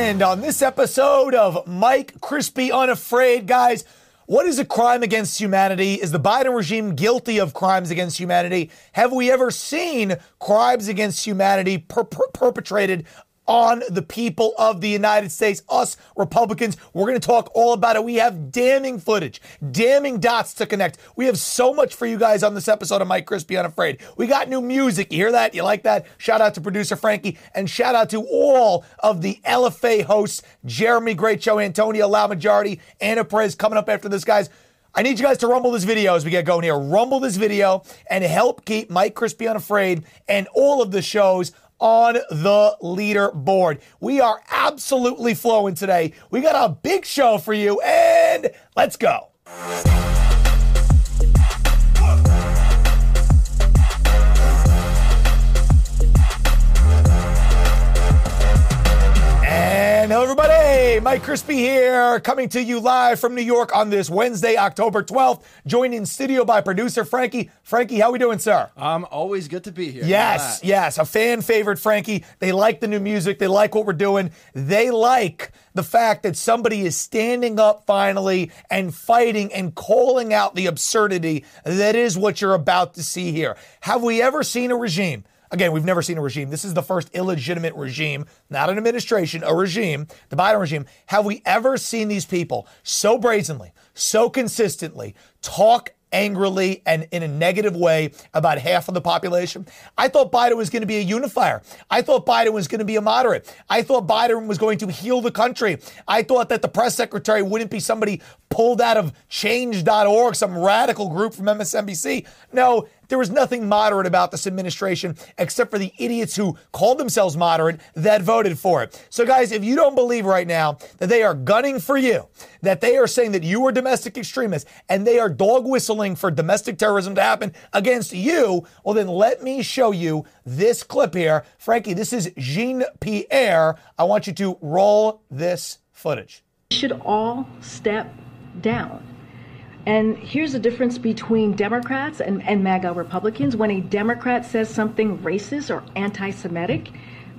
And on this episode of Mike Crispi Unafraid, guys, what is a crime against humanity? Is the Biden regime guilty of crimes against humanity? Have we ever seen crimes against humanity per- per- perpetrated on the people of the United States. Us Republicans, we're going to talk all about it. We have damning footage, damning dots to connect. We have so much for you guys on this episode of Mike Crispi Unafraid. We got new music. You hear that? You like that? Shout out to producer Frankie and shout out to all of the LFA hosts, Jeremy Great Show, Antonio La Majority, Anna Perez coming up after this, guys. I need you guys to rumble this video as we get going here. Rumble this video and help keep Mike Crispi Unafraid and all of the shows on the leaderboard. We are absolutely flowing today. We got a big show for you, and let's go. And hello, everybody. Mike Crispi here, coming to you live from New York on this Wednesday, October 12th. Joined in studio by producer Frankie. Frankie, how we doing, sir? I'm um, always good to be here. Yes, yes. A fan favorite, Frankie. They like the new music. They like what we're doing. They like the fact that somebody is standing up finally and fighting and calling out the absurdity that is what you're about to see here. Have we ever seen a regime? Again, we've never seen a regime. This is the first illegitimate regime, not an administration, a regime, the Biden regime. Have we ever seen these people so brazenly, so consistently talk angrily and in a negative way about half of the population. I thought Biden was going to be a unifier. I thought Biden was going to be a moderate. I thought Biden was going to heal the country. I thought that the press secretary wouldn't be somebody pulled out of change.org, some radical group from MSNBC. No, there was nothing moderate about this administration except for the idiots who called themselves moderate that voted for it. So, guys, if you don't believe right now that they are gunning for you, that they are saying that you are domestic extremists and they are dog whistling for domestic terrorism to happen against you, well, then let me show you this clip here. Frankie, this is Jean Pierre. I want you to roll this footage. Should all step down. And here's the difference between Democrats and, and MAGA Republicans. When a Democrat says something racist or anti Semitic,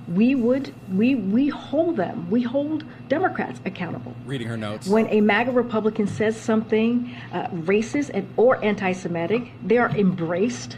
we would we we hold them. We hold democrats accountable. Reading her notes. When a maga republican says something uh, racist and or anti-semitic they are embraced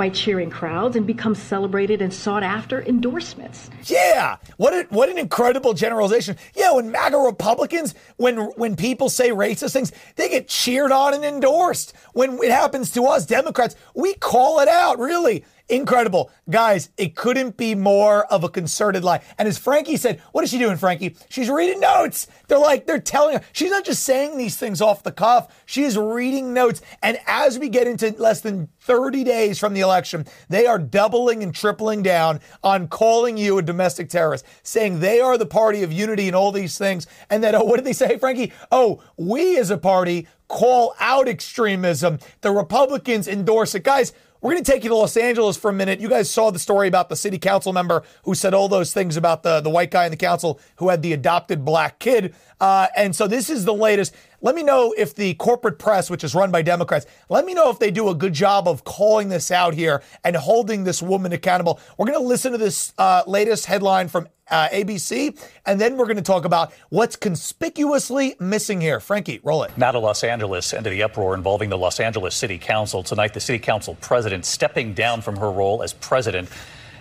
by cheering crowds and become celebrated and sought after endorsements. Yeah, what a, what an incredible generalization. Yeah, when MAGA Republicans, when when people say racist things, they get cheered on and endorsed. When it happens to us Democrats, we call it out. Really, Incredible. Guys, it couldn't be more of a concerted lie. And as Frankie said, what is she doing, Frankie? She's reading notes. They're like, they're telling her. She's not just saying these things off the cuff. She is reading notes. And as we get into less than 30 days from the election, they are doubling and tripling down on calling you a domestic terrorist, saying they are the party of unity and all these things. And then, oh, what did they say, Frankie? Oh, we as a party call out extremism. The Republicans endorse it. Guys, we're going to take you to Los Angeles for a minute. You guys saw the story about the city council member who said all those things about the, the white guy in the council who had the adopted black kid. Uh, and so this is the latest. Let me know if the corporate press, which is run by Democrats, let me know if they do a good job of calling this out here and holding this woman accountable. We're going to listen to this uh, latest headline from uh, ABC, and then we're going to talk about what's conspicuously missing here. Frankie, roll it. Now to Los Angeles and to the uproar involving the Los Angeles City Council. Tonight, the City Council president stepping down from her role as president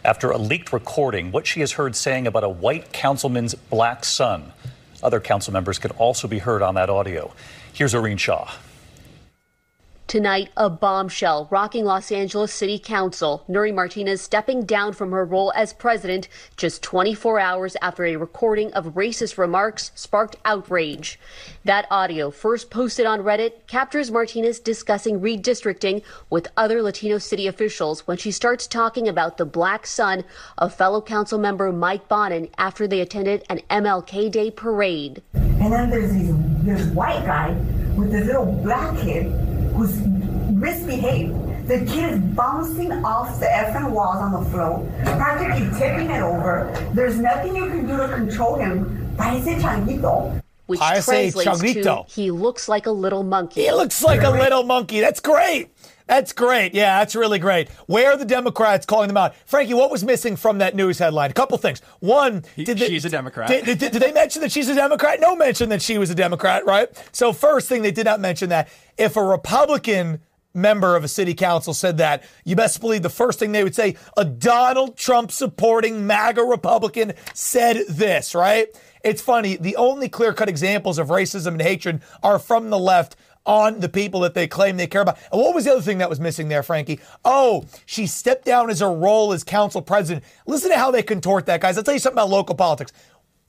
after a leaked recording what she has heard saying about a white councilman's black son. Other council members could also be heard on that audio. Here's Zohreen Shah. Tonight, a bombshell rocking Los Angeles City Council. Nury Martinez stepping down from her role as president just 24 hours after a recording of racist remarks sparked outrage. That audio, first posted on Reddit, captures Martinez discussing redistricting with other Latino city officials when she starts talking about the black son of fellow council member Mike Bonin after they attended an MLK Day parade. And then there's this, white guy with this little black kid who's misbehaved. The kid is bouncing off the effing walls on the floor, practically tipping it over. There's nothing you can do to control him. Parece changuito. Which Parece translates changuito. to he looks like a little monkey. He looks like a little monkey. That's great. That's great. Yeah, that's really great. Where are the Democrats calling them out? Frankie, what was missing from that news headline? A couple things. One, did she's a Democrat. Did, did, did, they mention that she's a Democrat? No mention that she was a Democrat, right? So, first thing, they did not mention that. If a Republican member of a city council said that, you best believe the first thing they would say, a Donald Trump supporting MAGA Republican said this, right? It's funny. The only clear cut examples of racism and hatred are from the left on the people that they claim they care about. And what was the other thing that was missing there, Frankie? Oh, she stepped down as her role as council president. Listen to how they contort that, guys. I'll tell you something about local politics.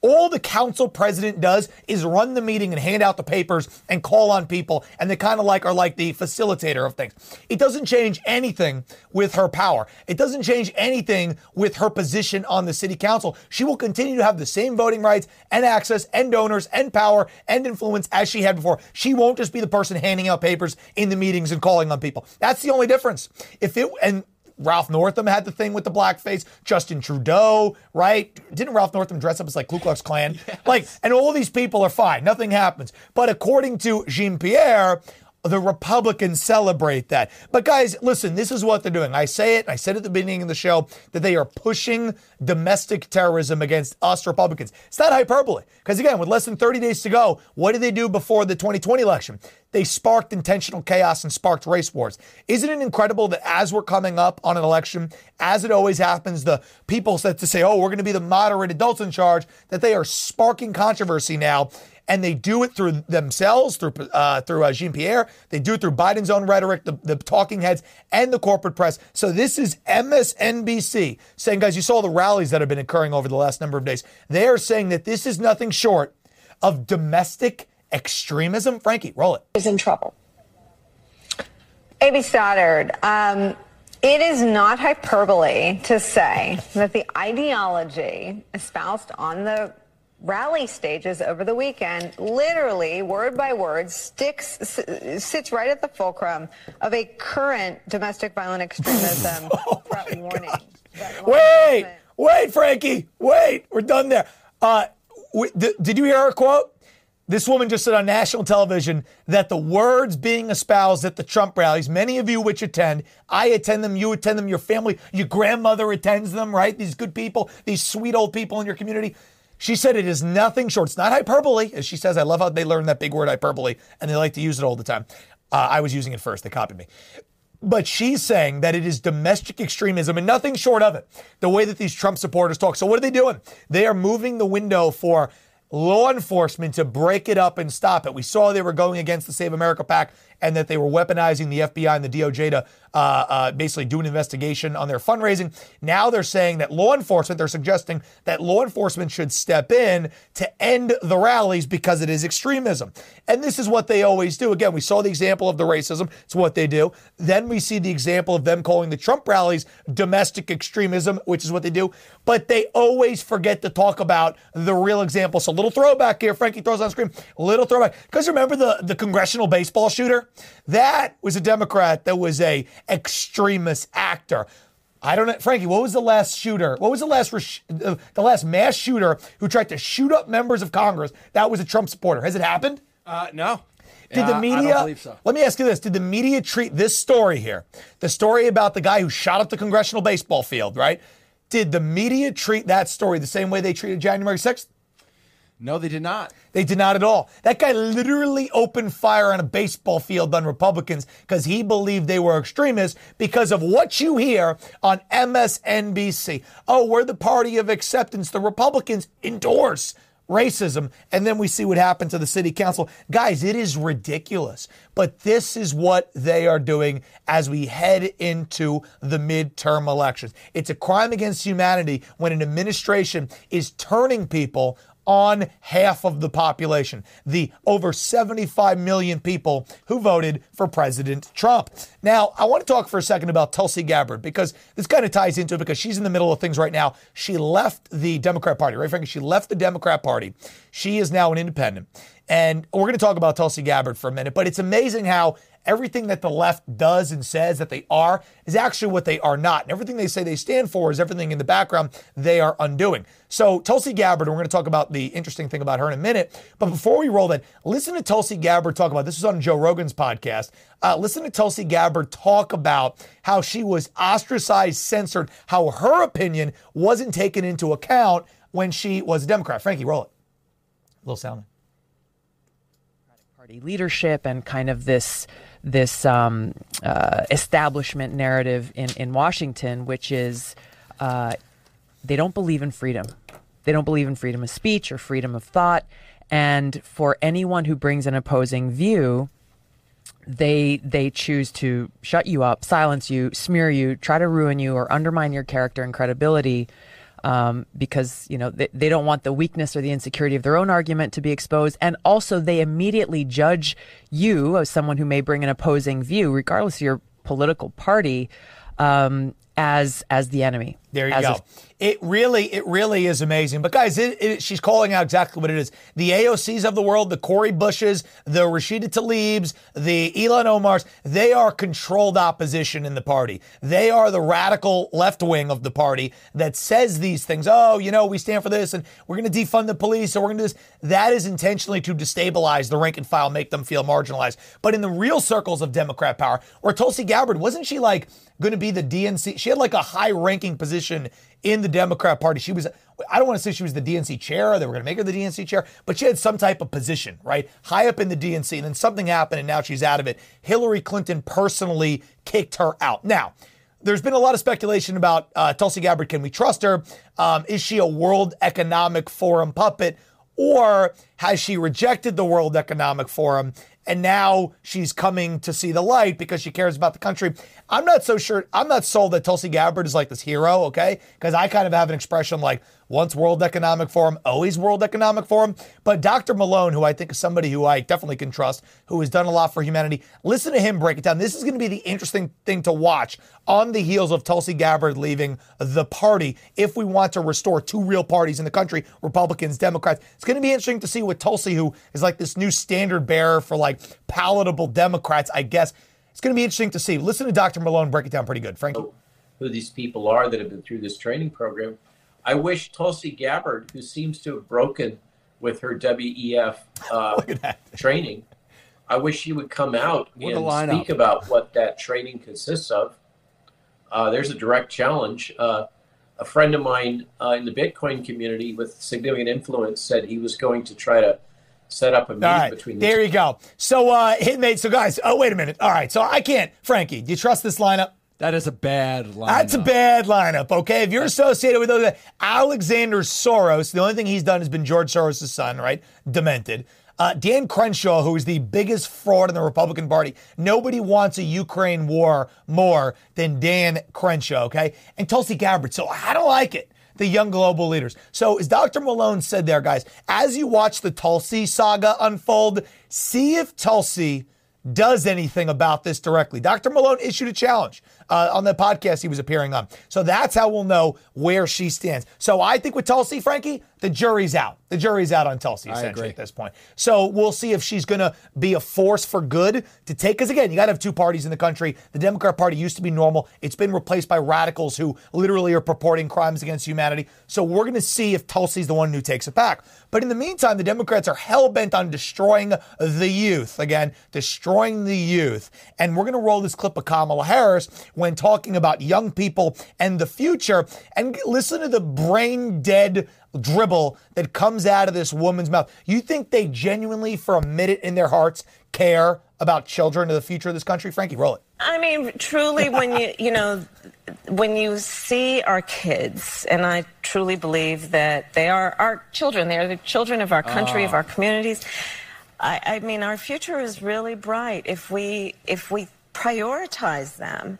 All the council president does is run the meeting and hand out the papers and call on people, and they kind of like are like the facilitator of things. It doesn't change anything with her power. It doesn't change anything with her position on the city council. She will continue to have the same voting rights and access and donors and power and influence as she had before. She won't just be the person handing out papers in the meetings and calling on people. That's the only difference. If it and Ralph Northam had the thing with the blackface. Justin Trudeau, right? Didn't Ralph Northam dress up as like Ku Klux Klan? Yes. Like, and all these people are fine. Nothing happens. But according to Jean Pierre, the Republicans celebrate that. But guys, listen, this is what they're doing. I say it, I said at the beginning of the show that they are pushing domestic terrorism against us Republicans. It's not hyperbole. Because again, with less than 30 days to go, what did they do before the 2020 election? They sparked intentional chaos and sparked race wars. Isn't it incredible that as we're coming up on an election, as it always happens, the people said to say, oh, we're going to be the moderate adults in charge, that they are sparking controversy now and they do it through themselves, through uh, through uh, Jean Pierre. They do it through Biden's own rhetoric, the, the talking heads, and the corporate press. So this is MSNBC saying, guys, you saw the rallies that have been occurring over the last number of days. They are saying that this is nothing short of domestic extremism. Frankie, roll it. Is in trouble. A.B. Stoddard. Um, it is not hyperbole to say that the ideology espoused on the rally stages over the weekend, literally word by word, sticks sits right at the fulcrum of a current domestic violent extremism oh threat warning. Wait, wait, Frankie, wait, we're done there. Uh, did you hear her quote? This woman just said on national television that the words being espoused at the Trump rallies, many of you which attend, I attend them, you attend them, your family, your grandmother attends them, right? These good people, these sweet old people in your community. She said it is nothing short. It's not hyperbole, as she says. I love how they learn that big word hyperbole and they like to use it all the time. Uh, I was using it first. They copied me. But she's saying that it is domestic extremism and nothing short of it. The way that these Trump supporters talk. So what are they doing? They are moving the window for law enforcement to break it up and stop it. We saw they were going against the Save America PAC and that they were weaponizing the FBI and the DOJ to uh, uh, basically do an investigation on their fundraising. Now they're saying that law enforcement, they're suggesting that law enforcement should step in to end the rallies because it is extremism. And this is what they always do. Again, we saw the example of the racism, it's what they do. Then we see the example of them calling the Trump rallies domestic extremism, which is what they do. But they always forget to talk about the real example. So, little throwback here. Frankie throws on screen. Little throwback. Because remember the, the congressional baseball shooter? That was a Democrat that was a extremist actor. I don't know, Frankie. What was the last shooter? What was the last uh, the last mass shooter who tried to shoot up members of Congress? That was a Trump supporter. Has it happened? Uh, no. Did the media? So. Let me ask you this: Did the media treat this story here, the story about the guy who shot up the congressional baseball field, right? Did the media treat that story the same way they treated January sixth? No, they did not. They did not at all. That guy literally opened fire on a baseball field on Republicans because he believed they were extremists because of what you hear on MSNBC. Oh, we're the party of acceptance. The Republicans endorse racism. And then we see what happened to the city council. Guys, it is ridiculous. But this is what they are doing as we head into the midterm elections. It's a crime against humanity when an administration is turning people on half of the population, the over 75 million people who voted for President Trump. Now, I want to talk for a second about Tulsi Gabbard because this kind of ties into it because she's in the middle of things right now. She left the Democrat Party, right, Frank? She left the Democrat Party. She is now an independent. And we're going to talk about Tulsi Gabbard for a minute, but it's amazing how everything that the left does and says that they are is actually what they are not. And everything they say they stand for is everything in the background they are undoing. So, Tulsi Gabbard, we're going to talk about the interesting thing about her in a minute. But before we roll that, listen to Tulsi Gabbard talk about this was on Joe Rogan's podcast. Uh, listen to Tulsi Gabbard talk about how she was ostracized, censored, how her opinion wasn't taken into account when she was a Democrat. Frankie, roll it. Little sound. Party leadership and kind of this this um, uh, establishment narrative in, in Washington, which is uh, they don't believe in freedom. They don't believe in freedom of speech or freedom of thought. And for anyone who brings an opposing view, they they choose to shut you up, silence you, smear you, try to ruin you, or undermine your character and credibility um, because you know they, they don't want the weakness or the insecurity of their own argument to be exposed, and also they immediately judge you as someone who may bring an opposing view, regardless of your political party, um, as as the enemy. There you go. a- it really, it really is amazing. But guys, it, it, she's calling out exactly what it is. The AOCs of the world, the Cori Bushes, the Rashida Tlaibs, the Ilhan Omars, they are controlled opposition in the party. They are the radical left wing of the party that says these things. Oh, you know, we stand for this and we're going to defund the police or we're going to do this. That is intentionally to destabilize the rank and file, make them feel marginalized. But in the real circles of Democrat power, or Tulsi Gabbard, wasn't she like going to be the DNC? She had like a high ranking position in the Democrat Party. She was, I don't want to say she was the DNC chair, they were going to make her the DNC chair, but she had some type of position, right? High up in the DNC. And then something happened and now she's out of it. Hillary Clinton personally kicked her out. Now, there's been a lot of speculation about uh, Tulsi Gabbard. Can we trust her? Um, is she a World Economic Forum puppet? Or has she rejected the World Economic Forum and now she's coming to see the light because she cares about the country? I'm not so sure. I'm not sold that Tulsi Gabbard is like this hero, okay? Because I kind of have an expression like once World Economic Forum, always World Economic Forum. But Dr. Malone, who I think is somebody who I definitely can trust, who has done a lot for humanity, listen to him break it down. This is going to be the interesting thing to watch on the heels of Tulsi Gabbard leaving the party if we want to restore two real parties in the country, Republicans, Democrats. It's going to be interesting to see what Tulsi, who is like this new standard bearer for like palatable Democrats, I guess. It's going to be interesting to see. Listen to Dr. Malone break it down pretty good. Frank. who these people are that have been through this training program. I wish Tulsi Gabbard, who seems to have broken with her WEF uh, training, I wish she would come out What and speak about what that training consists of. Uh, there's a direct challenge. Uh, a friend of mine uh, in the Bitcoin community with significant influence said he was going to try to set up a meeting right, between the there you go. So, uh, hitmate. So, guys, oh wait a minute. All right, so I can't, Frankie. Do you trust this lineup? That is a bad lineup. That's a bad lineup. Okay, if you're associated with those, Alexander Soros, the only thing he's done has been George Soros' son, right? Demented. Uh, Dan Crenshaw, who is the biggest fraud in the Republican Party. Nobody wants a Ukraine war more than Dan Crenshaw, okay? And Tulsi Gabbard. So I don't like it. The young global leaders. So, as Dr. Malone said there, guys, as you watch the Tulsi saga unfold, see if Tulsi does anything about this directly. Dr. Malone issued a challenge uh, on the podcast he was appearing on. So that's how we'll know where she stands. So I think with Tulsi, Frankie, the jury's out. The jury's out on Tulsi essentially agree. at this point. So we'll see if she's going to be a force for good to take. Because again, you got to have two parties in the country. The Democrat Party used to be normal. It's been replaced by radicals who literally are purporting crimes against humanity. So we're going to see if Tulsi's the one who takes it back. But in the meantime, the Democrats are hell bent on destroying the youth. Again, destroying the youth. And we're going to roll this clip of Kamala Harris when talking about young people and the future. And listen to the brain dead dribble that comes out of this woman's mouth. You think they genuinely, for a minute in their hearts, care about children of the future of this country? Frankie, roll it. I mean, truly, when you you know, when you see our kids, and I truly believe that they are our children. They are the children of our country, of ah. our communities. I, I mean, our future is really bright if we if we prioritize them,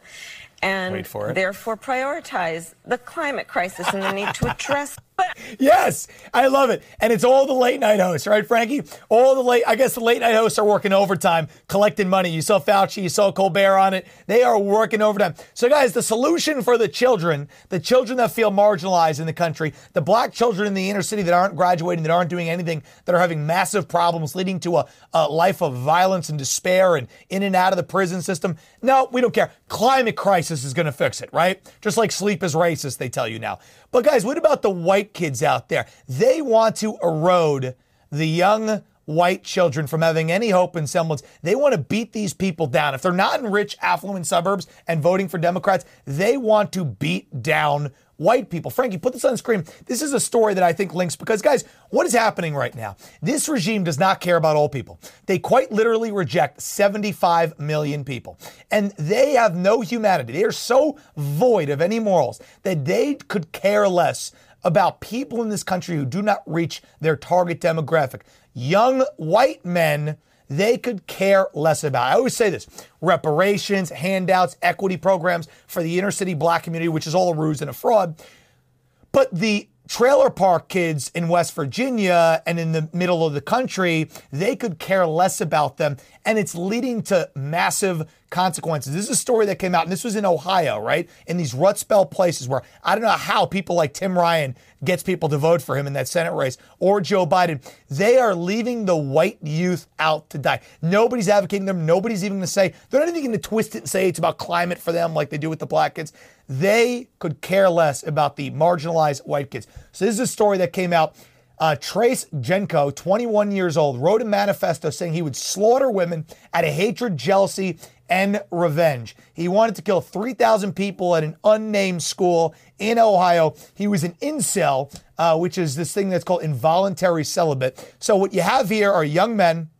and Wait for it. therefore prioritize the climate crisis and the need to address Yes, I love it. And it's all the late night hosts, right, Frankie? All the late, I guess the late night hosts are working overtime, collecting money. You saw Fauci, you saw Colbert on it. They are working overtime. So, guys, the solution for the children, the children that feel marginalized in the country, the black children in the inner city that aren't graduating, that aren't doing anything, that are having massive problems leading to a, a life of violence and despair and in and out of the prison system. No, we don't care. Climate crisis is going to fix it, right? Just like sleep is racist, they tell you now. But guys, what about the white kids out there? They want to erode the young white children from having any hope and semblance. They want to beat these people down. If they're not in rich, affluent suburbs and voting for Democrats, they want to beat down white people. Frankie, put this on the screen. This is a story that I think links because, guys, what is happening right now? This regime does not care about old people. They quite literally reject 75 million people. And they have no humanity. They are so void of any morals that they could care less about people in this country who do not reach their target demographic. Young white men they could care less about. I always say this reparations, handouts, equity programs for the inner city black community, which is all a ruse and a fraud. But the trailer park kids in West Virginia and in the middle of the country, they could care less about them. And it's leading to massive consequences. This is a story that came out, and this was in Ohio, right? In these Rust Belt places where I don't know how people like Tim Ryan gets people to vote for him in that Senate race or Joe Biden. They are leaving the white youth out to die. Nobody's advocating them. Nobody's even going to say, they're not even going to twist it and say it's about climate for them like they do with the black kids. They could care less about the marginalized white kids. So this is a story that came out. Uh, Tres Genco, 21 years old, wrote a manifesto saying he would slaughter women out of hatred, jealousy, and revenge. He wanted to kill 3,000 people at an unnamed school in Ohio. He was an incel, uh, which is this thing that's called involuntary celibate. So, what you have here are young men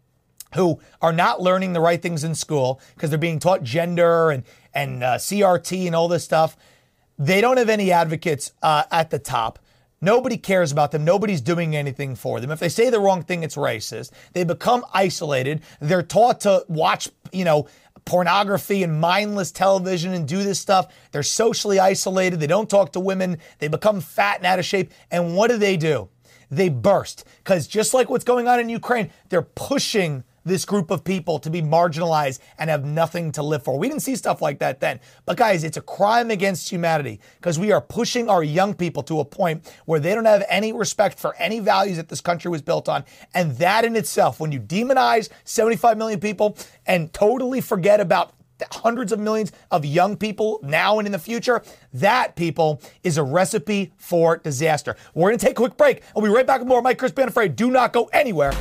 who are not learning the right things in school because they're being taught gender and, and uh, CRT and all this stuff. They don't have any advocates uh, at the top. Nobody cares about them. Nobody's doing anything for them. If they say the wrong thing, it's racist. They become isolated. They're taught to watch, you know, pornography and mindless television and do this stuff. They're socially isolated. They don't talk to women. They become fat and out of shape. And what do they do? They burst. Because just like what's going on in Ukraine, they're pushing this group of people to be marginalized and have nothing to live for. We didn't see stuff like that then. But guys, it's a crime against humanity because we are pushing our young people to a point where they don't have any respect for any values that this country was built on. And that in itself, when you demonize 75 million people and totally forget about hundreds of millions of young people now and in the future, that, people, is a recipe for disaster. We're going to take a quick break. I'll be right back with more Mike Chris Afraid. Do not go anywhere.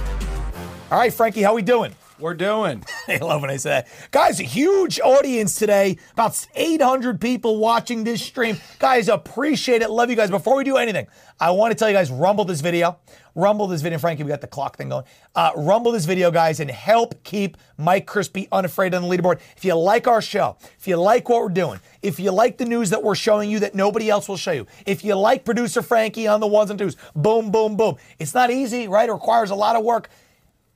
All right, Frankie, how we doing? We're doing. I love when I say that. Guys, a huge audience today. About 800 people watching this stream. Guys, appreciate it. Love you guys. Before we do anything, I want to tell you guys, rumble this video. Rumble this video. Frankie, we got the clock thing going. Uh, rumble this video, guys, and help keep Mike Crispi unafraid on the leaderboard. If you like our show, if you like what we're doing, if you like the news that we're showing you that nobody else will show you, if you like producer Frankie on the ones and twos, boom, boom, boom. It's not easy, right? It requires a lot of work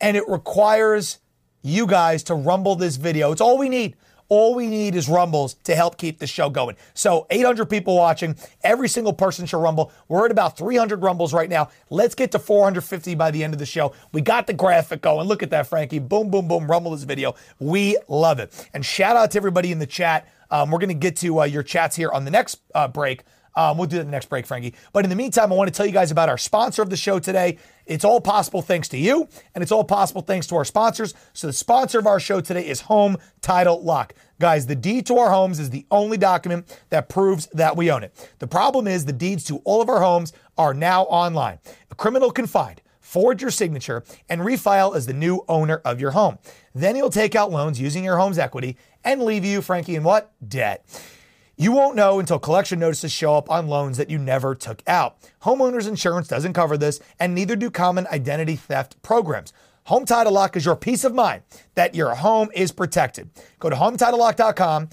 and it requires you guys to rumble this video. It's all we need. All we need is rumbles to help keep the show going. So 800 people watching. Every single person should rumble. We're at about 300 rumbles right now. Let's get to 450 by the end of the show. We got the graphic going. Look at that, Frankie. Boom, boom, boom. Rumble this video. We love it. And shout out to everybody in the chat. Um, we're going to get to uh, your chats here on the next uh, break. Um, we'll do that next break, Frankie. But in the meantime, I want to tell you guys about our sponsor of the show today. It's all possible thanks to you, and it's all possible thanks to our sponsors. So the sponsor of our show today is Home Title Lock. Guys, the deed to our homes is the only document that proves that we own it. The problem is the deeds to all of our homes are now online. A criminal can find forge your signature, and refile as the new owner of your home. Then he'll take out loans using your home's equity and leave you, Frankie, in what? Debt. You won't know until collection notices show up on loans that you never took out. Homeowners insurance doesn't cover this, and neither do common identity theft programs. Home Title Lock is your peace of mind that your home is protected. Go to HomeTitleLock.com,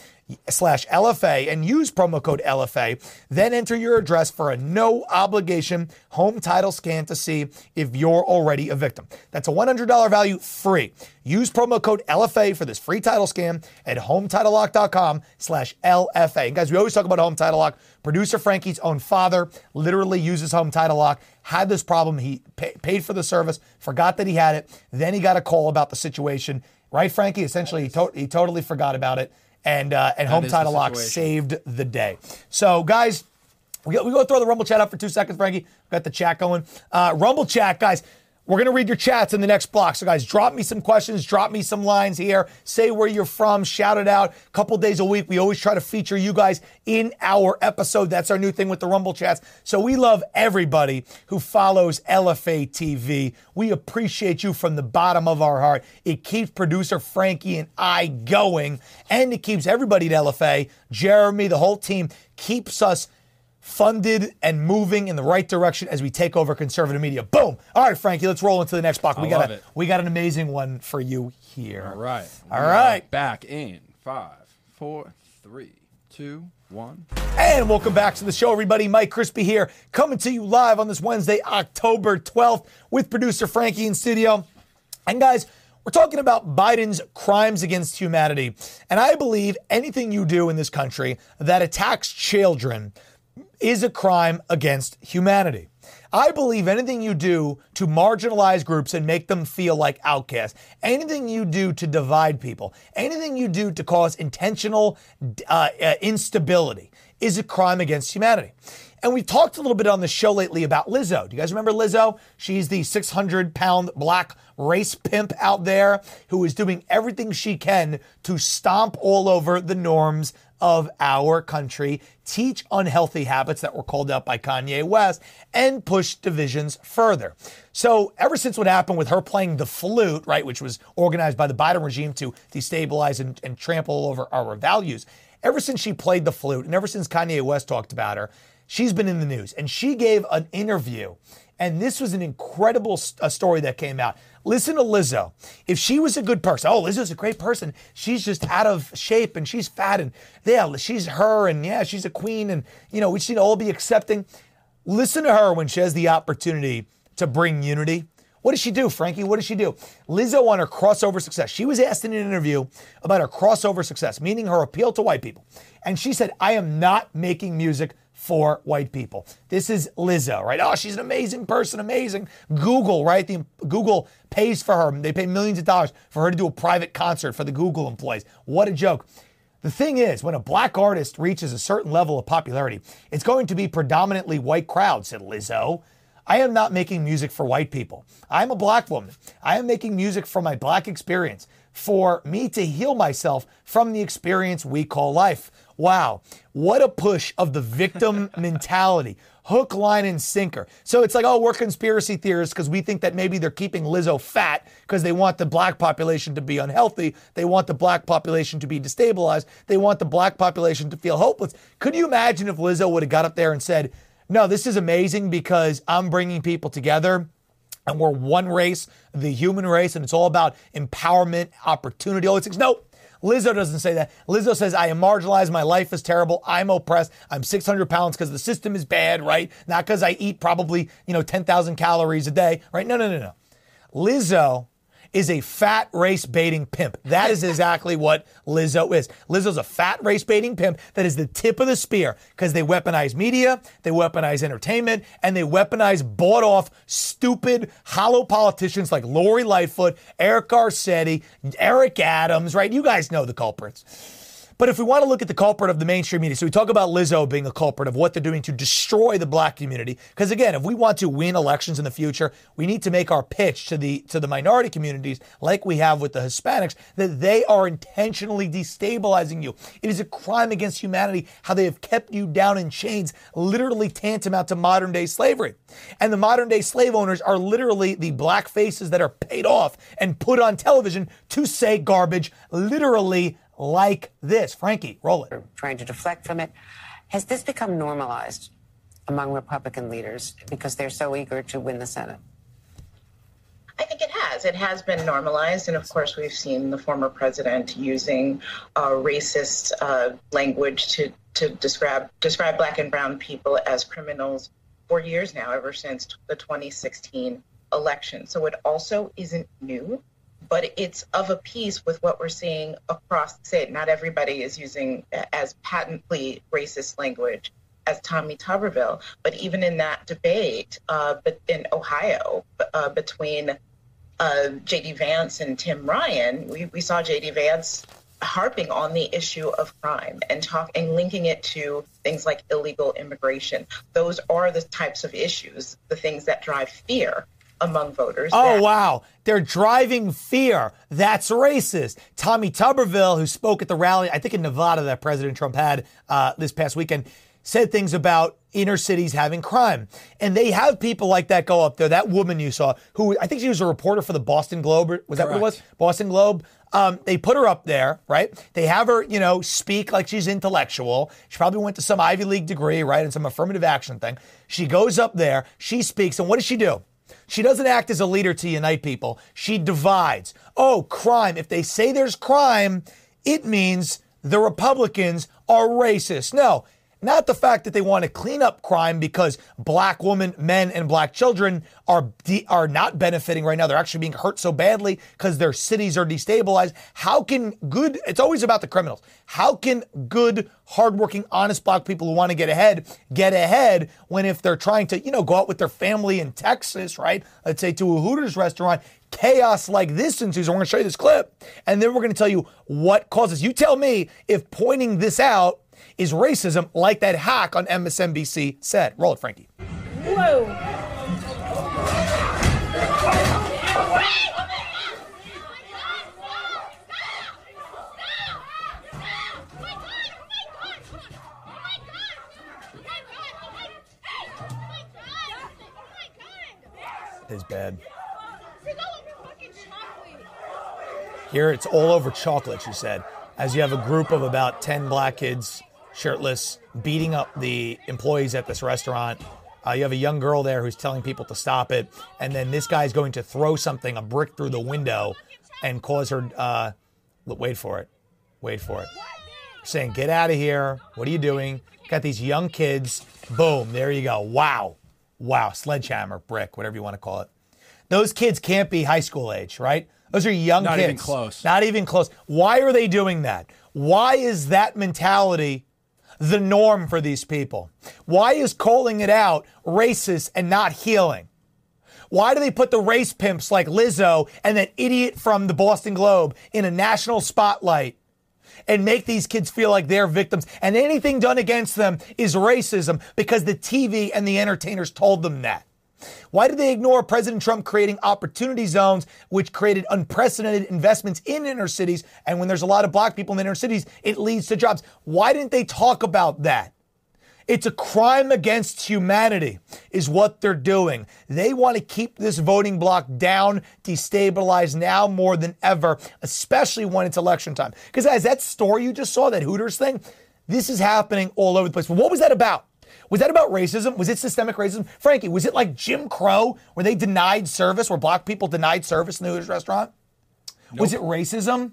slash LFA and use promo code LFA. Then enter your address for a no obligation home title scan to see if you're already a victim. That's a $100 value free. Use promo code LFA for this free title scan at hometitlelock.com slash LFA. And guys, we always talk about Home Title Lock. Producer Frankie's own father literally uses Home Title Lock, had this problem. He pay, paid for the service, forgot that he had it. Then he got a call about the situation. Right, Frankie? Essentially, he, to- he totally forgot about it and uh, and Home Title Lock saved the day. So, guys, we go, we go throw the Rumble chat up for two seconds, Frankie. Got the chat going. Uh, Rumble chat, guys. We're going to read your chats in the next block. So, guys, drop me some questions, drop me some lines here. Say where you're from, shout it out. A couple days a week. We always try to feature you guys in our episode. That's our new thing with the Rumble chats. So, we love everybody who follows LFA TV. We appreciate you from the bottom of our heart. It keeps producer Frankie and I going, and it keeps everybody at LFA, Jeremy, the whole team, keeps us funded and moving in the right direction as we take over conservative media. Boom. All right, Frankie, let's roll into the next block. We I got a, it. we got an amazing one for you here. All right. All right. Back in five, four, three, two, one. And welcome back to the show, everybody. Mike Crispi here, coming to you live on this Wednesday, October 12th, with producer Frankie in studio. And guys, we're talking about Biden's crimes against humanity. And I believe anything you do in this country that attacks children is a crime against humanity. I believe anything you do to marginalize groups and make them feel like outcasts, anything you do to divide people, anything you do to cause intentional uh, uh, instability is a crime against humanity. And we've talked a little bit on the show lately about Lizzo. Do you guys remember Lizzo? She's the 600 pound black race pimp out there who is doing everything she can to stomp all over the norms of our country, teach unhealthy habits that were called out by Kanye West, and push divisions further. So, ever since what happened with her playing the flute, right, which was organized by the Biden regime to destabilize and, and trample over our values, ever since she played the flute and ever since Kanye West talked about her, she's been in the news. And she gave an interview, and this was an incredible s- a story that came out. Listen to Lizzo. If she was a good person, oh, Lizzo's a great person. She's just out of shape and she's fat and yeah, she's her and yeah, she's a queen and you know, we should all be accepting. Listen to her when she has the opportunity to bring unity. What does she do, Frankie? What does she do? Lizzo on her crossover success. She was asked in an interview about her crossover success, meaning her appeal to white people. And she said, I am not making music for white people. This is Lizzo, right? Oh, she's an amazing person, amazing. Google, right? The Google pays for her. They pay millions of dollars for her to do a private concert for the Google employees. What a joke. The thing is, when a black artist reaches a certain level of popularity, it's going to be predominantly white crowd, said Lizzo. I am not making music for white people. I'm a black woman. I am making music for my black experience, for me to heal myself from the experience we call life. Wow, what a push of the victim mentality. Hook, line, and sinker. So it's like, oh, we're conspiracy theorists because we think that maybe they're keeping Lizzo fat because they want the black population to be unhealthy. They want the black population to be destabilized. They want the black population to feel hopeless. Could you imagine if Lizzo would have got up there and said, no, this is amazing because I'm bringing people together and we're one race, the human race, and it's all about empowerment, opportunity, all these things. No, Lizzo doesn't say that. Lizzo says, I am marginalized. My life is terrible. I'm oppressed. I'm 600 pounds because the system is bad, right? Not because I eat probably, you know, 10,000 calories a day, right? No, no, no, no. Lizzo is a fat race baiting pimp. That is exactly what Lizzo is. Lizzo's a fat race baiting pimp that is the tip of the spear because they weaponize media, they weaponize entertainment, and they weaponize bought off, stupid, hollow politicians like Lori Lightfoot, Eric Garcetti, Eric Adams, right? You guys know the culprits. But if we want to look at the culprit of the mainstream media, so we talk about Lizzo being a culprit of what they're doing to destroy the black community. Because again, if we want to win elections in the future, we need to make our pitch to the to the minority communities, like we have with the Hispanics, that they are intentionally destabilizing you. It is a crime against humanity how they have kept you down in chains, literally tantamount to modern day slavery. And the modern day slave owners are literally the black faces that are paid off and put on television to say garbage, literally like this. Frankie, roll it. trying to deflect from it. Has this become normalized among Republican leaders because they're so eager to win the Senate? I think it has. has. It has been normalized. And of course, we've seen the former president using uh, racist uh, language to, to describe, describe black and brown people as criminals for years now, ever since the 2016 election. So it also isn't new, but it's of a piece with what we're seeing across the state. Not everybody is using as patently racist language as Tommy Tuberville, but even in that debate uh, but in Ohio uh, between uh, J.D. Vance and Tim Ryan, we, we saw J.D. Vance harping on the issue of crime and talk and linking it to things like illegal immigration. Those are the types of issues, the things that drive fear among voters. Oh, that- wow. They're driving fear. That's racist. Tommy Tuberville, who spoke at the rally, I think in Nevada that President Trump had uh, this past weekend, said things about inner cities having crime. And they have people like that go up there. That woman you saw, who I think she was a reporter for the Boston Globe. Was that what it was? Boston Globe. Um, they put her up there, right? They have her, you know, speak like she's intellectual. She probably went to some Ivy League degree, right? And some affirmative action thing. She goes up there, she speaks, and what does she do? She doesn't act as a leader to unite people. She divides. Oh, crime. If they say there's crime, it means the Republicans are racist. No, not the fact that they want to clean up crime because black women, men, and black children are de- are not benefiting right now. They're actually being hurt so badly because their cities are destabilized. How can good? It's always about the criminals. How can good, hardworking, honest black people who want to get ahead get ahead when if they're trying to you know go out with their family in Texas, right? Let's say to a Hooters restaurant. Chaos like this ensues. We're going to show you this clip, and then we're going to tell you what causes. You tell me if pointing this out is racism, like that hack on MSNBC said. Roll it, Frankie. Whoa. Is bad. Here it's all over chocolate, she said, as you have a group of about 10 black kids, shirtless, beating up the employees at this restaurant. Uh, you have a young girl there who's telling people to stop it. And then this guy's going to throw something, a brick through the window, and cause her. Uh, wait for it. Wait for it. Saying, get out of here. What are you doing? Got these young kids. Boom. There you go. Wow. Wow. Sledgehammer, brick, whatever you want to call it. Those kids can't be high school age, right? Those are young Not kids. Not even close. Not even close. Why are they doing that? Why is that mentality the norm for these people? Why is calling it out racist and not healing? Why do they put the race pimps like Lizzo and that idiot from the Boston Globe in a national spotlight and make these kids feel like they're victims and anything done against them is racism because the TV and the entertainers told them that? Why did they ignore President Trump creating opportunity zones, which created unprecedented investments in inner cities? And when there's a lot of black people in inner cities, it leads to jobs. Why didn't they talk about that? It's a crime against humanity, is what they're doing. They want to keep this voting block down, destabilized now more than ever, especially when it's election time. Because as that story you just saw, that Hooters thing, this is happening all over the place. But what was that about? Was that about racism? Was it systemic racism? Frankie, was it like Jim Crow, where they denied service, where black people denied service in the Hooters restaurant? Was it racism?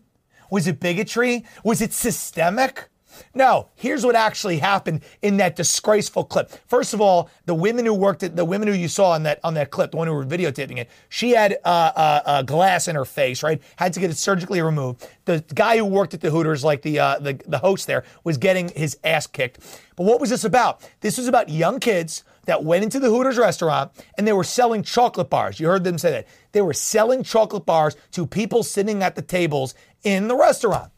Was it bigotry? Was it systemic? No, here's what actually happened in that disgraceful clip. First of all, the women who worked at the women who you saw on that on that clip, the one who were videotaping it, she had uh, uh, uh, glass in her face, right? Had to get it surgically removed. The guy who worked at the Hooters, like the uh, the the host there, was getting his ass kicked. But what was this about? This was about young kids that went into the Hooters restaurant and they were selling chocolate bars. You heard them say that. They were selling chocolate bars to people sitting at the tables in the restaurant.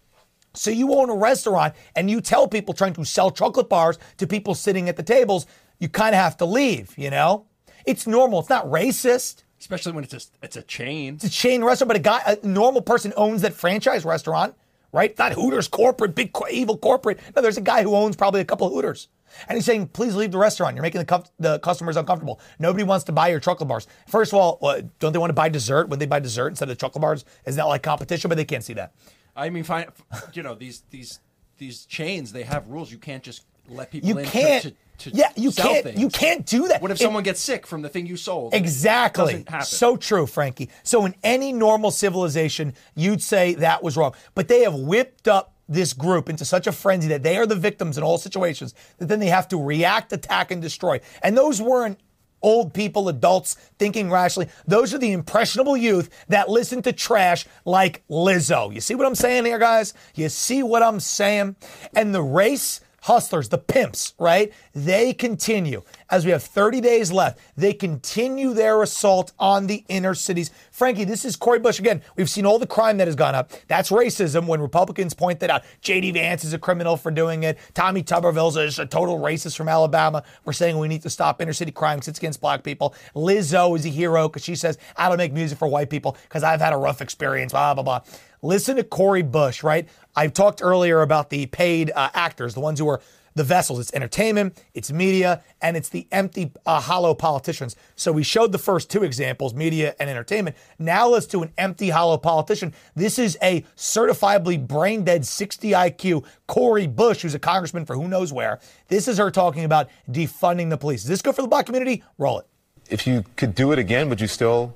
So you own a restaurant and you tell people trying to sell chocolate bars to people sitting at the tables, you kind of have to leave, you know? It's normal. It's not racist. Especially when it's a, it's a chain. It's a chain restaurant, but a guy, a normal person owns that franchise restaurant, right? Not Hooters corporate, big evil corporate. No, there's a guy who owns probably a couple of Hooters. And he's saying, please leave the restaurant. You're making the, cu- the customers uncomfortable. Nobody wants to buy your chocolate bars. First of all, uh, don't they want to buy dessert? When they buy dessert instead of chocolate bars, isn't that like competition? But they can't see that. I mean, fine, you know these these these chains they have rules. You can't just let people you in can't. to- to yeah, you sell can't. things. You can't do that. What if It- someone gets sick from the thing you sold? Exactly. So true, Frankie. So in any normal civilization, you'd say that was wrong. But they have whipped up this group into such a frenzy that they are the victims in all situations that then they have to react, attack, and destroy. And those weren't old people, adults thinking rationally. Those are the impressionable youth that listen to trash like Lizzo. You see what I'm saying here, guys? You see what I'm saying? And the race hustlers, the pimps, right? They continue. As we have 30 days left, they continue their assault on the inner cities. Frankie, this is Cori Bush again. We've seen all the crime that has gone up. That's racism when Republicans point that out. J.D. Vance is a criminal for doing it. Tommy Tuberville's a, a total racist from Alabama. We're saying we need to stop inner city crime because it's against black people. Lizzo is a hero because she says, I don't make music for white people because I've had a rough experience, blah, blah, blah. Listen to Cori Bush, right? I've talked earlier about the paid uh, actors, the ones who are the vessels. It's entertainment, it's media, and it's the empty, uh, hollow politicians. So we showed the first two examples, media and entertainment. Now let's do an empty, hollow politician. This is a certifiably brain dead 60 IQ Cori Bush, who's a congressman for who knows where. This is her talking about defunding the police. Is this good for the black community? Roll it. If you could do it again, would you still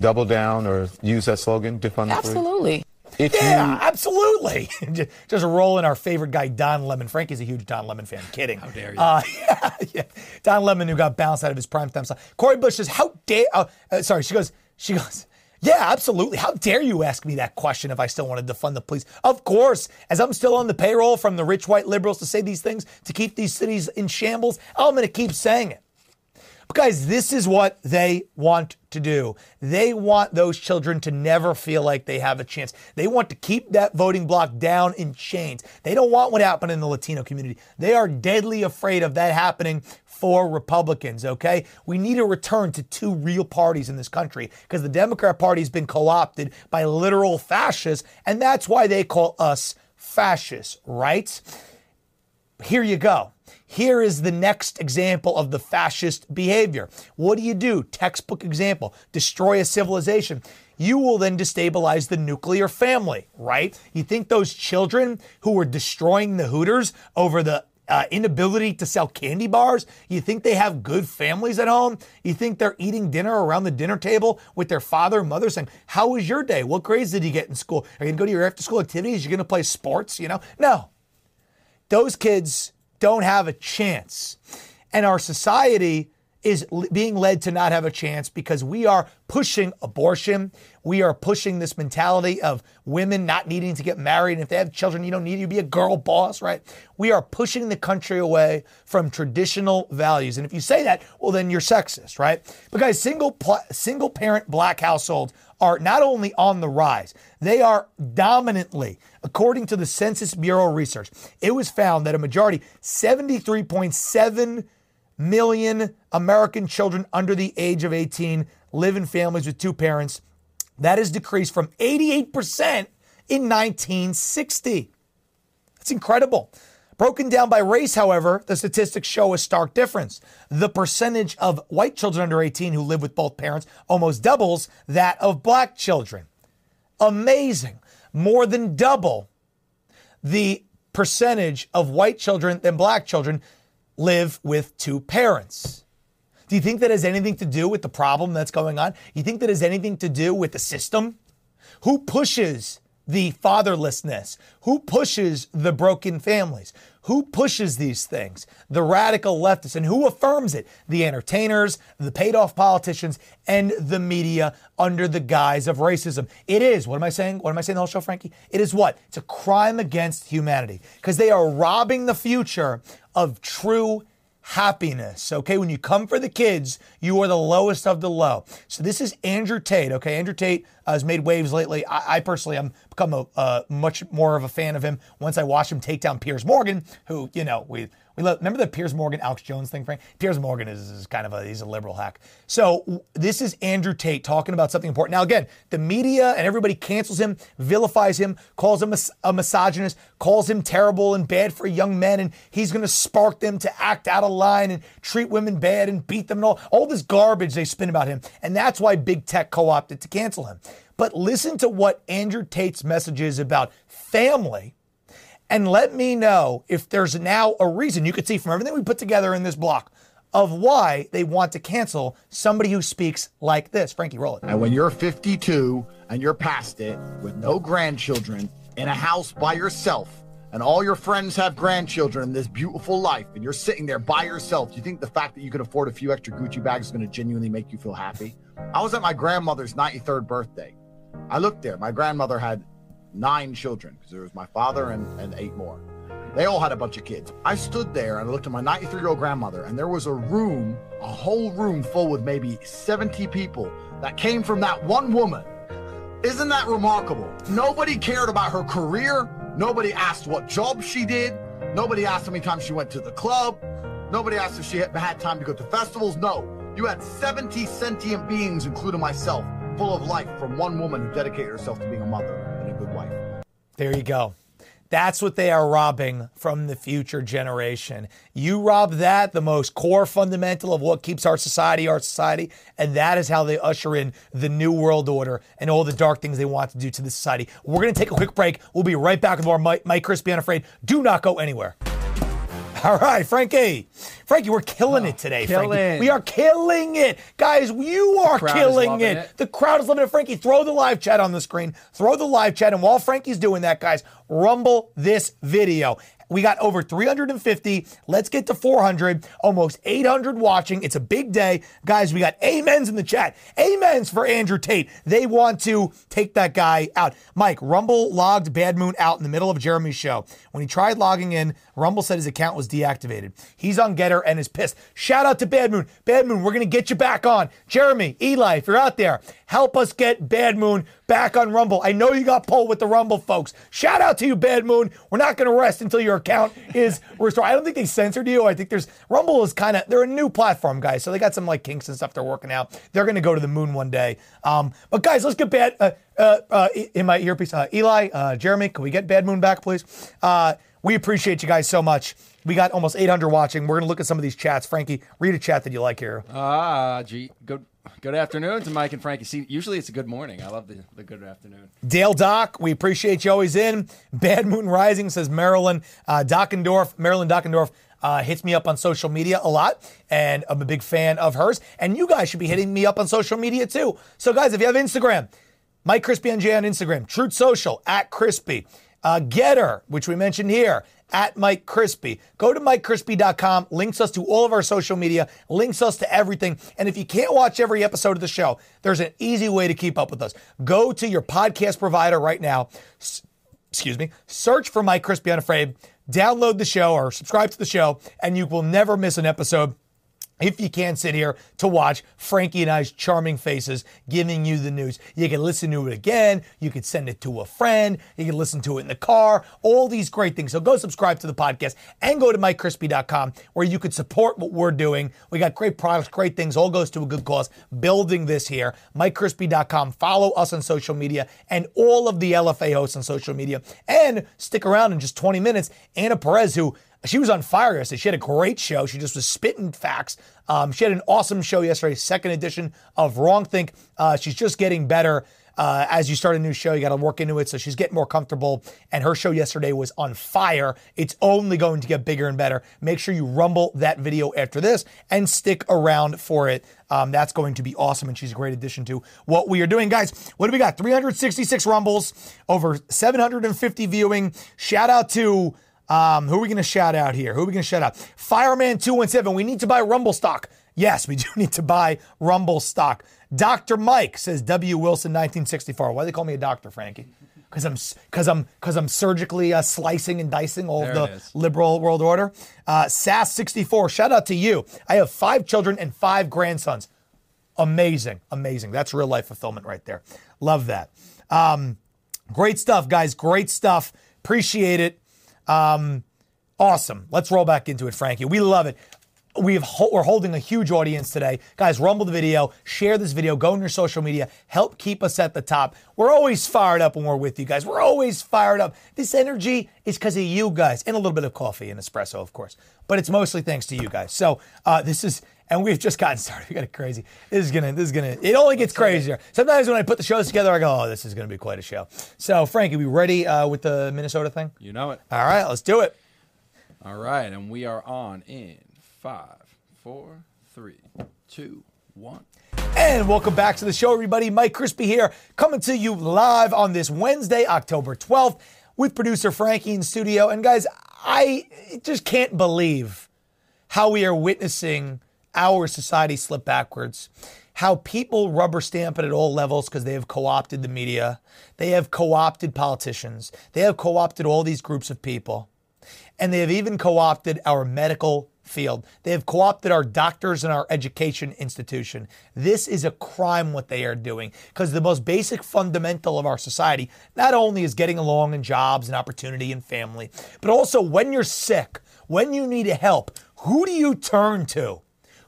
double down or use that slogan, defund the police? Absolutely. If yeah, you, absolutely. Just- roll in our favorite guy, Don Lemon. Frankie's a huge Don Lemon fan. Kidding. How dare you? Uh, yeah, yeah. Don Lemon, who got bounced out of his primetime slot. Cori Bush says, "How dare?" Uh, uh, sorry, she goes. She goes. Yeah, absolutely. How dare you ask me that question if I still wanted to fund the police? Of course, as I'm still on the payroll from the rich white liberals to say these things to keep these cities in shambles, I'm going to keep saying it. But guys, this is what they want to do. They want those children to never feel like they have a chance. They want to keep that voting block down in chains. They don't want what happened in the Latino community. They are deadly afraid of that happening for Republicans, okay? We need a return to two real parties in this country because the Democrat Party has been co opted by literal fascists, and that's why they call us fascists, right? Here you go. Here is the next example of the fascist behavior. What do you do? Textbook example destroy a civilization. You will then destabilize the nuclear family, right? You think those children who were destroying the Hooters over the uh, inability to sell candy bars, you think they have good families at home? You think they're eating dinner around the dinner table with their father and mother saying, How was your day? What grades did you get in school? Are you going to go to your after school activities? You're going to play sports? You know? No those kids don't have a chance. And our society is being led to not have a chance because we are pushing abortion. We are pushing this mentality of women not needing to get married. And if they have children, you don't need to be a girl boss, right? We are pushing the country away from traditional values. And if you say that, well, then you're sexist, right? But guys, single pl- single parent black households are not only on the rise, they are dominantly, according to the Census Bureau research, it was found that a majority, 73.7 million American children under the age of 18 live in families with two parents. That has decreased from 88% in 1960. That's incredible. Broken down by race, however, the statistics show a stark difference. The percentage of white children under 18 who live with both parents almost doubles that of black children. Amazing. More than double the percentage of white children than black children live with two parents. Do you think that has anything to do with the problem that's going on? You think that has anything to do with the system? Who pushes the fatherlessness? Who pushes the broken families? Who pushes these things? The radical leftists. And who affirms it? The entertainers, the paid off politicians, and the media under the guise of racism. It is, what am I saying? What am I saying the whole show, Frankie? It is what? It's a crime against humanity because they are robbing the future of true happiness. Okay, when you come for the kids, you are the lowest of the low. So this is Andrew Tate. Okay, Andrew Tate uh, has made waves lately. I, I personally, I'm become a uh, much more of a fan of him once I watched him take down Piers Morgan, who you know we. We remember the Piers Morgan, Alex Jones thing, Frank? Piers Morgan is, is kind of a, he's a liberal hack. So w- this is Andrew Tate talking about something important. Now, again, the media and everybody cancels him, vilifies him, calls him a, a misogynist, calls him terrible and bad for young men, and he's going to spark them to act out of line and treat women bad and beat them and all, all this garbage they spin about him. And that's why big tech co-opted to cancel him. But listen to what Andrew Tate's message is about family and let me know if there's now a reason you could see from everything we put together in this block of why they want to cancel somebody who speaks like this. Frankie, roll it. And when you're 52 and you're past it with no grandchildren in a house by yourself, and all your friends have grandchildren in this beautiful life, and you're sitting there by yourself, do you think the fact that you can afford a few extra Gucci bags is going to genuinely make you feel happy? I was at my grandmother's 93rd birthday. I looked there. My grandmother had nine children because there was my father and, and eight more. They all had a bunch of kids. I stood there and I looked at my 93 year old grandmother, and there was a room, a whole room full with maybe 70 people that came from that one woman. Isn't that remarkable? Nobody cared about her career. Nobody asked what job she did. Nobody asked how many times she went to the club. Nobody asked if she had had time to go to festivals. No. You had 70 sentient beings, including myself, full of life from one woman who dedicated herself to being a mother and a good wife. There you go. That's what they are robbing from the future generation. You rob that, the most core fundamental of what keeps our society our society, and that is how they usher in the new world order and all the dark things they want to do to the society. We're going to take a quick break. We'll be right back with more Mike, Mike Crispi Unafraid. Do not go anywhere. All right, Frankie. Frankie, we're killing it today, Frankie. We are killing it. Guys, you are killing it. it. The crowd is loving it. Frankie, throw the live chat on the screen. Throw the live chat. And while Frankie's doing that, guys, rumble this video. We got over 350. Let's get to 400. Almost 800 watching. It's a big day. Guys, we got amens in the chat. Amens for Andrew Tate. They want to take that guy out. Mike, Rumble logged Bad Moon out in the middle of Jeremy's show. When he tried logging in, Rumble said his account was deactivated. He's on Gettr and is pissed. Shout out to Bad Moon. Bad Moon, we're going to get you back on. Jeremy, Eli, if you're out there, help us get Bad Moon back on Rumble. I know you got pulled with the Rumble folks. Shout out to you, Bad Moon. We're not going to rest until your account is restored. I don't think they censored you. I think there's Rumble is kind of they're a new platform, guys. So they got some like kinks and stuff they're working out. They're going to go to the moon one day. Um, but guys, let's get bad. Uh, uh, uh, in my earpiece, uh, Eli, uh, Jeremy, can we get Bad Moon back, please? Uh, we appreciate you guys so much. We got almost 800 watching. We're going to look at some of these chats. Frankie, read a chat that you like here. Ah, gee, good good afternoon to Mike and Frankie. See, usually it's a good morning. I love the, the good afternoon. Dale Doc, we appreciate you always in. Bad Moon Rising says Marilyn uh, Dockendorf. Marilyn Dockendorf uh, hits me up on social media a lot, and I'm a big fan of hers. And you guys should be hitting me up on social media too. So, guys, if you have Instagram, Mike Crispi NJ on Instagram, Truth Social at Crispy, uh, Gettr, which we mentioned here, at Mike Crispi. Go to MikeCrispi.com, links us to all of our social media, links us to everything. And if you can't watch every episode of the show, there's an easy way to keep up with us. Go to your podcast provider right now. S- excuse me, search for Mike Crispi Unafraid, download the show or subscribe to the show, and you will never miss an episode if you can't sit here to watch Frankie and I's charming faces giving you the news. You can listen to it again. You can send it to a friend. You can listen to it in the car. All these great things. So go subscribe to the podcast and go to MikeCrispi.com where you could support what we're doing. We got great products, great things. All goes to a good cause. Building this here. MikeCrispi.com. Follow us on social media and all of the LFA hosts on social media. And stick around in just 20 minutes. Anna Perez, who she was on fire yesterday. She had a great show. She just was spitting facts. Um, she had an awesome show yesterday, second edition of Wrong Think. Uh, she's just getting better. Uh, as you start a new show, you got to work into it. So she's getting more comfortable. And her show yesterday was on fire. It's only going to get bigger and better. Make sure you rumble that video after this and stick around for it. Um, that's going to be awesome. And she's a great addition to what we are doing. Guys, what do we got? 366 rumbles, over 750 viewing. Shout out to. Um, who are we going to shout out here? Who are we going to shout out? Fireman217. We need to buy Rumble stock. Yes, we do need to buy Rumble stock. Dr. Mike says W. Wilson 1964. Why do they call me a doctor, Frankie? Because I'm because I'm because I'm surgically uh, slicing and dicing all There of the liberal world order. Uh, Sass 64. Shout out to you. I have five children and five grandsons. Amazing, amazing. That's real life fulfillment right there. Love that. Um, great stuff, guys. Great stuff. Appreciate it. Um, awesome. Let's roll back into it, Frankie. We love it. We've ho- we're holding a huge audience today. Guys, rumble the video, share this video, go on your social media, help keep us at the top. We're always fired up when we're with you guys. We're always fired up. This energy is because of you guys and a little bit of coffee and espresso, of course. But it's mostly thanks to you guys. So uh, this is and we've just gotten started. We got it crazy. This is gonna, this is gonna. It only gets crazier. Sometimes when I put the shows together, I go, "Oh, this is gonna be quite a show." So, Frankie, we ready uh, with the Minnesota thing? You know it. All right, let's do it. All right, and we are on in five, four, three, two, one. And welcome back to the show, everybody. Mike Crispi here, coming to you live on this Wednesday, October 12th, with producer Frankie in studio. And guys, I just can't believe how we are witnessing our society slip backwards. How people rubber stamp it at all levels because they have co opted the media, they have co opted politicians, they have co opted all these groups of people, and they have even co opted our medical field. They have co opted our doctors and our education institution. This is a crime what they are doing because the most basic fundamental of our society not only is getting along in jobs and opportunity and family, but also when you're sick, when you need help, who do you turn to?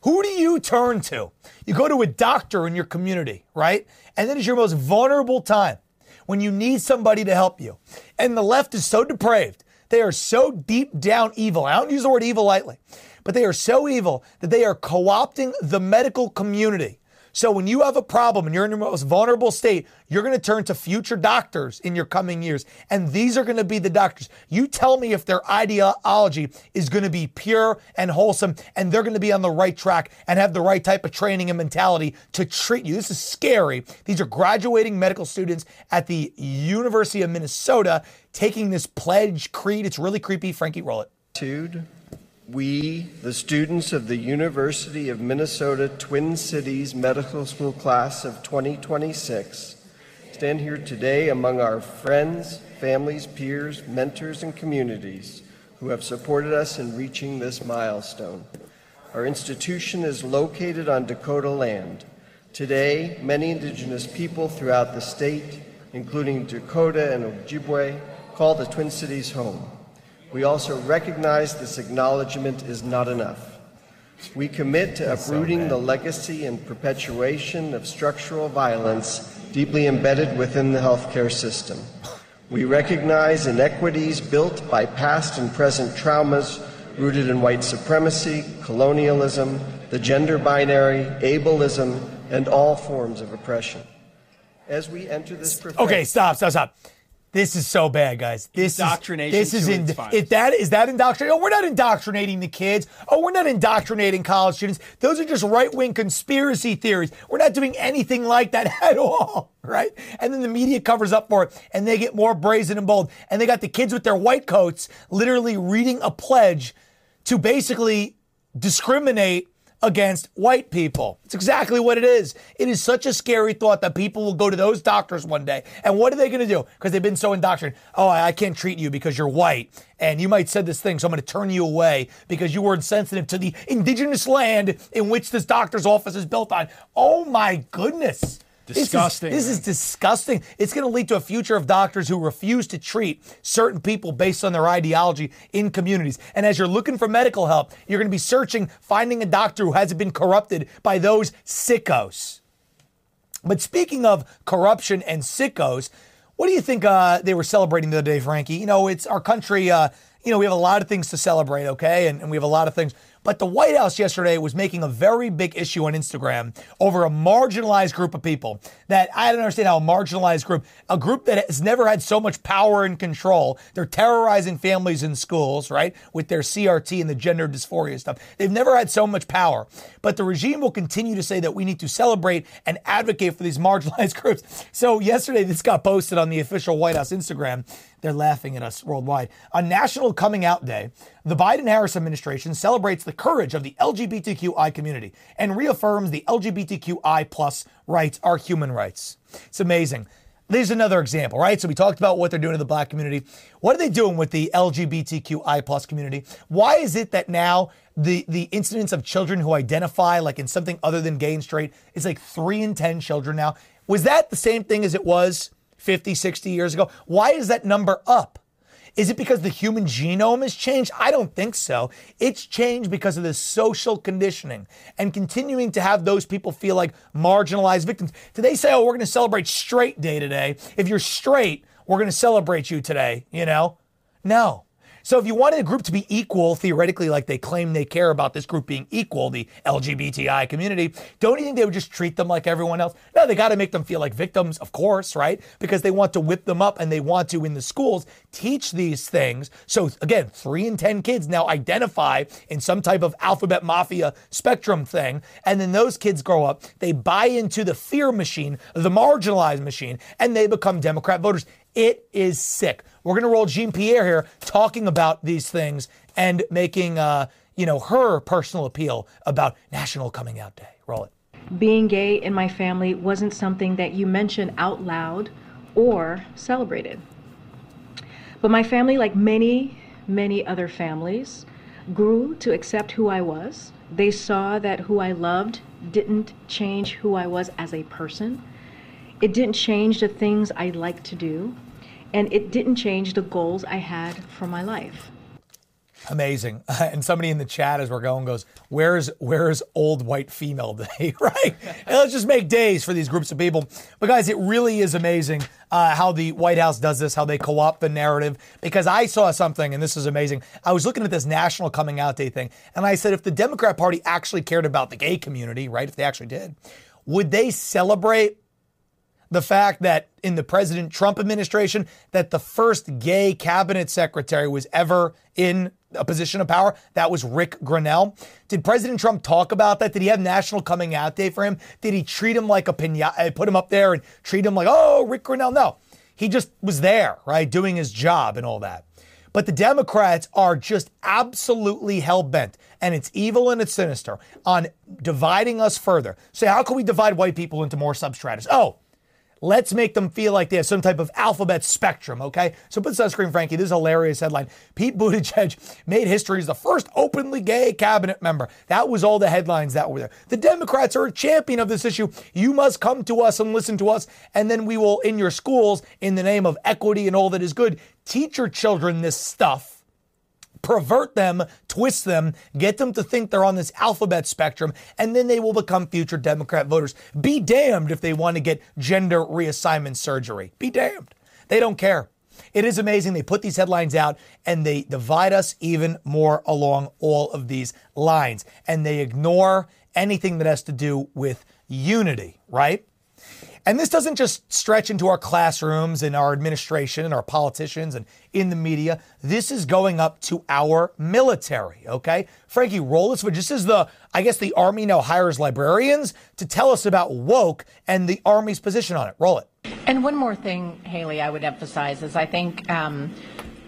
Who do you turn to? You go to a doctor in your community, right? And then it's your most vulnerable time when you need somebody to help you. And the left is so depraved. They are so deep down evil. I don't use the word evil lightly, but they are so evil that they are co opting the medical community. So when you have a problem and you're in your most vulnerable state, you're going to turn to future doctors in your coming years. And these are going to be the doctors. You tell me if their ideology is going to be pure and wholesome and they're going to be on the right track and have the right type of training and mentality to treat you. This is scary. These are graduating medical students at the University of Minnesota taking this pledge creed. It's really creepy. Frankie, roll it. Attitude. We, the students of the University of Minnesota Twin Cities Medical School class of 2026, stand here today among our friends, families, peers, mentors, and communities who have supported us in reaching this milestone. Our institution is located on Dakota land. Today, many indigenous people throughout the state, including Dakota and Ojibwe, call the Twin Cities home. We also recognize this acknowledgement is not enough. We commit to uprooting the legacy and perpetuation of structural violence deeply embedded within the healthcare system. We recognize inequities built by past and present traumas rooted in white supremacy, colonialism, the gender binary, ableism, and all forms of oppression. As we enter this profession, Okay, stop, stop, stop. This is so bad, guys. This Indoctrination Is, this is in, that is that indoctrination. Oh, we're not indoctrinating the kids. Oh, we're not indoctrinating college students. Those are just right wing conspiracy theories. We're not doing anything like that at all, right? And then the media covers up for it, and they get more brazen and bold. And they got the kids with their white coats literally reading a pledge to basically discriminate against white people. It's exactly what it is. It is such a scary thought that people will go to those doctors one day. And what are they going to do? Because they've been so indoctrinated. Oh, I can't treat you because you're white. And you might said this thing, so I'm going to turn you away because you were insensitive to the indigenous land in which this doctor's office is built on. Oh my goodness. This is- Disgusting, This is, disgusting. It's going to lead to a future of doctors who refuse to treat certain people based on their ideology in communities. And as you're looking for medical help, you're going to be searching, finding a doctor who hasn't been corrupted by those sickos. But speaking of corruption and sickos, what do you think uh, they were celebrating the other day, Frankie? You know, it's our country. Uh, you know, we have a lot of things to celebrate, okay, and, and we have a lot of things. But the White House yesterday was making a very big issue on Instagram over a marginalized group of people that I don't understand how a marginalized group, a group that has never had so much power and control, they're terrorizing families in schools, right, with their CRT and the gender dysphoria stuff. They've never had so much power. But the regime will continue to say that we need to celebrate and advocate for these marginalized groups. So yesterday, this got posted on the official White House Instagram. They're laughing at us worldwide. On National Coming Out Day, the Biden Harris administration celebrates the courage of the LGBTQI community and reaffirms the LGBTQI plus rights are human rights. It's amazing. There's another example, right? So we talked about what they're doing to the black community. What are they doing with the LGBTQI plus community? Why is it that now the the incidence of children who identify like in something other than gay and straight is like three in ten children now? Was that the same thing as it was 50, 60 years ago? Why is that number up? Is it because the human genome has changed? I don't think so. It's changed because of the social conditioning and continuing to have those people feel like marginalized victims. They say, oh, we're going to celebrate straight day today? If you're straight, we're going to celebrate you today, you know? No. So if you wanted a group to be equal, theoretically, like they claim they care about this group being equal, the LGBTI community, don't you think they would just treat them like everyone else? No, they got to make them feel like victims, of course, right? Because they want to whip them up and they want to, in the schools, teach these things. So again, three in 10 kids now identify in some type of alphabet mafia spectrum thing. And then those kids grow up, they buy into the fear machine, the marginalized machine, and they become Democrat voters. It is sick. We're going to roll Jean Pierre here talking about these things and making, uh, you know, her personal appeal about National Coming Out Day. Roll it. Being gay in my family wasn't something that you mentioned out loud or celebrated. But my family, like many, many other families, grew to accept who I was. They saw that who I loved didn't change who I was as a person. It didn't change the things I liked to do and it didn't change the goals I had for my life. Amazing. And somebody in the chat as we're going goes, Where's where's old white female day? right? And let's just make days for these groups of people. But guys, it really is amazing uh, how the White House does this, how they co-opt the narrative. Because I saw something, and this is amazing. I was looking at this National Coming Out Day thing, and I said, if the Democrat Party actually cared about the gay community, right? If they actually did, would they celebrate the fact that in the President Trump administration that the first gay cabinet secretary was ever in a position of power. That was Ric Grenell. Did President Trump talk about that? Did he have National Coming Out Day for him? Did he treat him like a pinata, eh, put him up there and treat him like, oh, Ric Grenell? No. He just was there, right, doing his job and all that. But the Democrats are just absolutely hell bent, and it's evil and it's sinister on dividing us further. So, how can we divide white people into more substratus? Oh, Let's make them feel like they have some type of alphabet spectrum, okay? So put sunscreen, Frankie. This is hilarious headline. Pete Buttigieg made history as the first openly gay cabinet member. That was all the headlines that were there. The Democrats are a champion of this issue. You must come to us and listen to us, and then we will, in your schools, in the name of equity and all that is good, teach your children this stuff pervert them, twist them, get them to think they're on this alphabet spectrum, and then they will become future Democrat voters. Be damned if they want to get gender reassignment surgery. Be damned. They don't care. It is amazing. They put these headlines out and they divide us even more along all of these lines. And they ignore anything that has to do with unity, right? And this doesn't just stretch into our classrooms and our administration and our politicians and in the media. This is going up to our military, okay? Frankie, roll this, but just as the, I guess the Army now hires librarians to tell us about woke and the Army's position on it. Roll it. And one more thing, Haley, I would emphasize is I think um,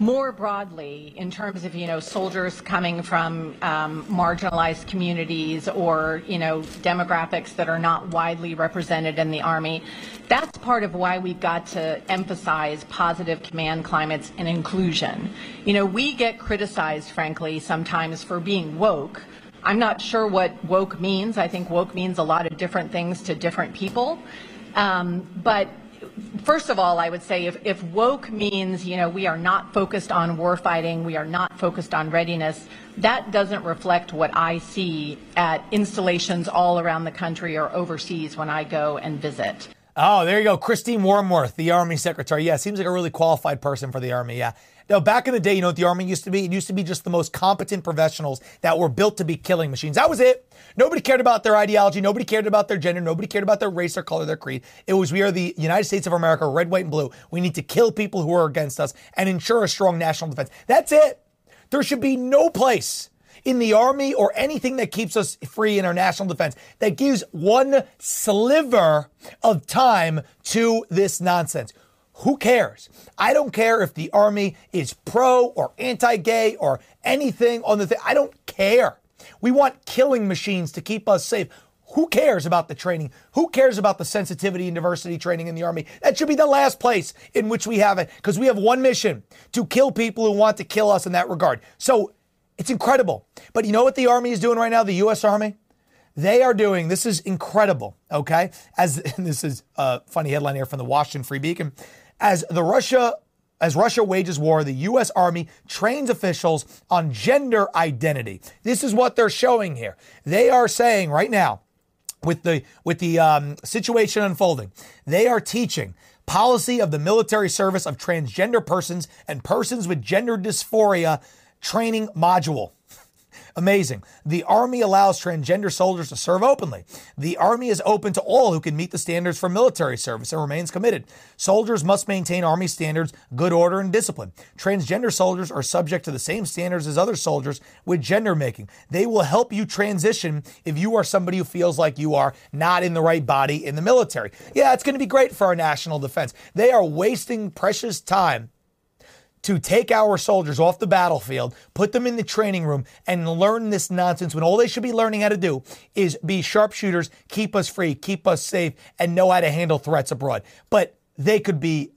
more broadly in terms of you know soldiers coming from um, marginalized communities or you know demographics that are not widely represented in the army that's part of why we've got to emphasize positive command climates and inclusion. You know we get criticized frankly sometimes for being woke. I'm not sure what woke means. I think woke means a lot of different things to different people. Um, but first of all, I would say if, if woke means, you know, we are not focused on warfighting, we are not focused on readiness, that doesn't reflect what I see at installations all around the country or overseas when I go and visit. Oh, there you go. Christine Wormuth, the Army Secretary. Yeah, seems like a really qualified person for the Army. Yeah. Now, back in the day, you know what the Army used to be? It used to be just the most competent professionals that were built to be killing machines. That was it. Nobody cared about their ideology. Nobody cared about their gender. Nobody cared about their race, their color, their creed. It was, we are the United States of America, red, white, and blue. We need to kill people who are against us and ensure a strong national defense. That's it. There should be no place in the army or anything that keeps us free in our national defense that gives one sliver of time to this nonsense. Who cares? I don't care if the army is pro or anti gay or anything on the thing. I don't care. We want killing machines to keep us safe. Who cares about the training? Who cares about the sensitivity and diversity training in the Army? That should be the last place in which we have it because we have one mission to kill people who want to kill us in that regard. So it's incredible. But you know what the Army is doing right now, the U.S. Army? They are doing, this is incredible, okay? As this is a funny headline here from the Washington Free Beacon. As the Russia as Russia wages war, the U.S. Army trains officials on gender identity. This is what they're showing here. They are saying right now with the with the um, situation unfolding. They are teaching policy of the military service of transgender persons and persons with gender dysphoria training module. Amazing. The Army allows transgender soldiers to serve openly. The Army is open to all who can meet the standards for military service and remains committed. Soldiers must maintain Army standards, good order, and discipline. Transgender soldiers are subject to the same standards as other soldiers with gender making. They will help you transition if you are somebody who feels like you are not in the right body in the military. Yeah, it's going to be great for our national defense. They are wasting precious time to take our soldiers off the battlefield, put them in the training room, and learn this nonsense when all they should be learning how to do is be sharpshooters, keep us free, keep us safe, and know how to handle threats abroad. But they could be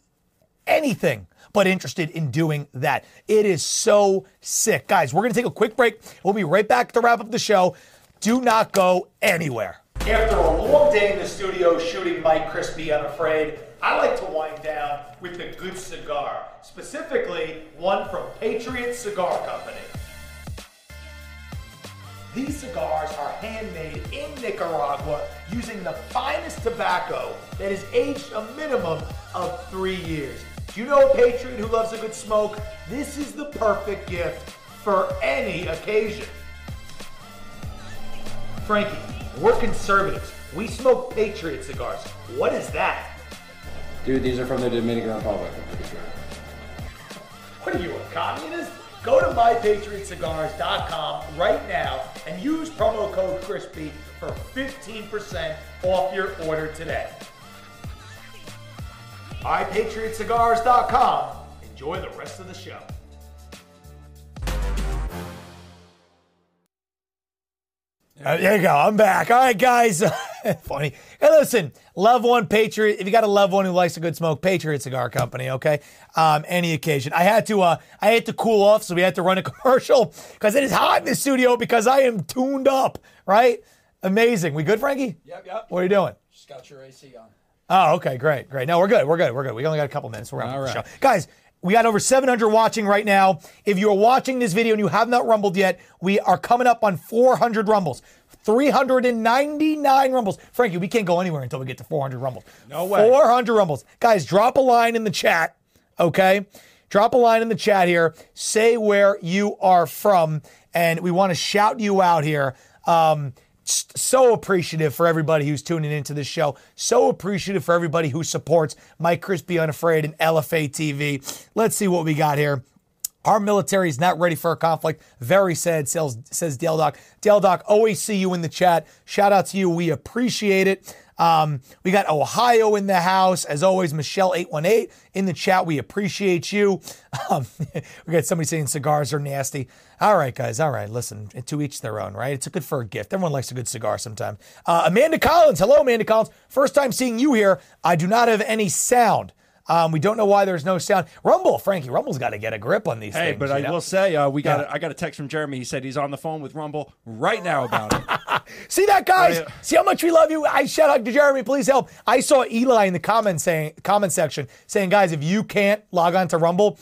anything but interested in doing that. It is so sick. Guys, we're going to take a quick break. We'll be right back to wrap up the show. Do not go anywhere. After a long day in the studio shooting Mike Crispi Unafraid, I like to wind down with a good cigar, specifically one from Patriot Cigar Company. These cigars are handmade in Nicaragua using the finest tobacco that is aged a minimum of three years. Do you know a patriot who loves a good smoke? This is the perfect gift for any occasion. Frankie, we're conservatives. We smoke patriot cigars. What is that? Dude, these are from the Dominican Republic, I'm pretty sure. What are you, a communist? Go to mypatriotcigars.com right now and use promo code CRISPY for 15% off your order today. mypatriotcigars.com. Enjoy the rest of the show. Uh, there you go. I'm back. All right, guys. Funny. Hey, listen, love one Patriot. If you got a loved one who likes a good smoke, Patriot Cigar Company. Okay. Um, any occasion. I had to. Uh, I had to cool off, so we had to run a commercial because it is hot in the studio because I am tuned up. Right. Amazing. We good, Frankie? Yep, yep. What are you doing? Just got your AC on. Oh, okay, great, great. No, we're good. We're good. We're good. We only got a couple minutes. We're All the show. Guys, we got over 700 watching right now. If you're watching this video and you have not rumbled yet, we are coming up on 400 rumbles. 399 rumbles. Frankie, we can't go anywhere until we get to 400 rumbles. No way. 400 rumbles. Guys, drop a line in the chat, okay? Drop a line in the chat here. Say where you are from, and we want to shout you out here. Um, so appreciative for everybody who's tuning into this show. So appreciative for everybody who supports Mike Crispi Unafraid and LFA TV. Let's see what we got here. Our military is not ready for a conflict. Very sad, says, says Dale Doc. Dale Doc, always see you in the chat. Shout out to you. We appreciate it. Um, we got Ohio in the house. As always, Michelle818 in the chat. We appreciate you. Um, we got somebody saying cigars are nasty. All right, guys. All right. Listen, to each their own, right? It's a good for a gift. Everyone likes a good cigar sometimes. Uh, Amanda Collins. Hello, Amanda Collins. First time seeing you here. I do not have any sound. Um, we don't know why there's no sound. Rumble, Frankie, Rumble's got to get a grip on these Hey, things. but I know? will say, uh, we got Yeah. a, I got a text from Jeremy. He said he's on the phone with Rumble right now about it. See that, guys? See how much we love you? I shout out to Jeremy. Please help. I saw Eli in the comment saying comment section saying, guys, if you can't log on to Rumble,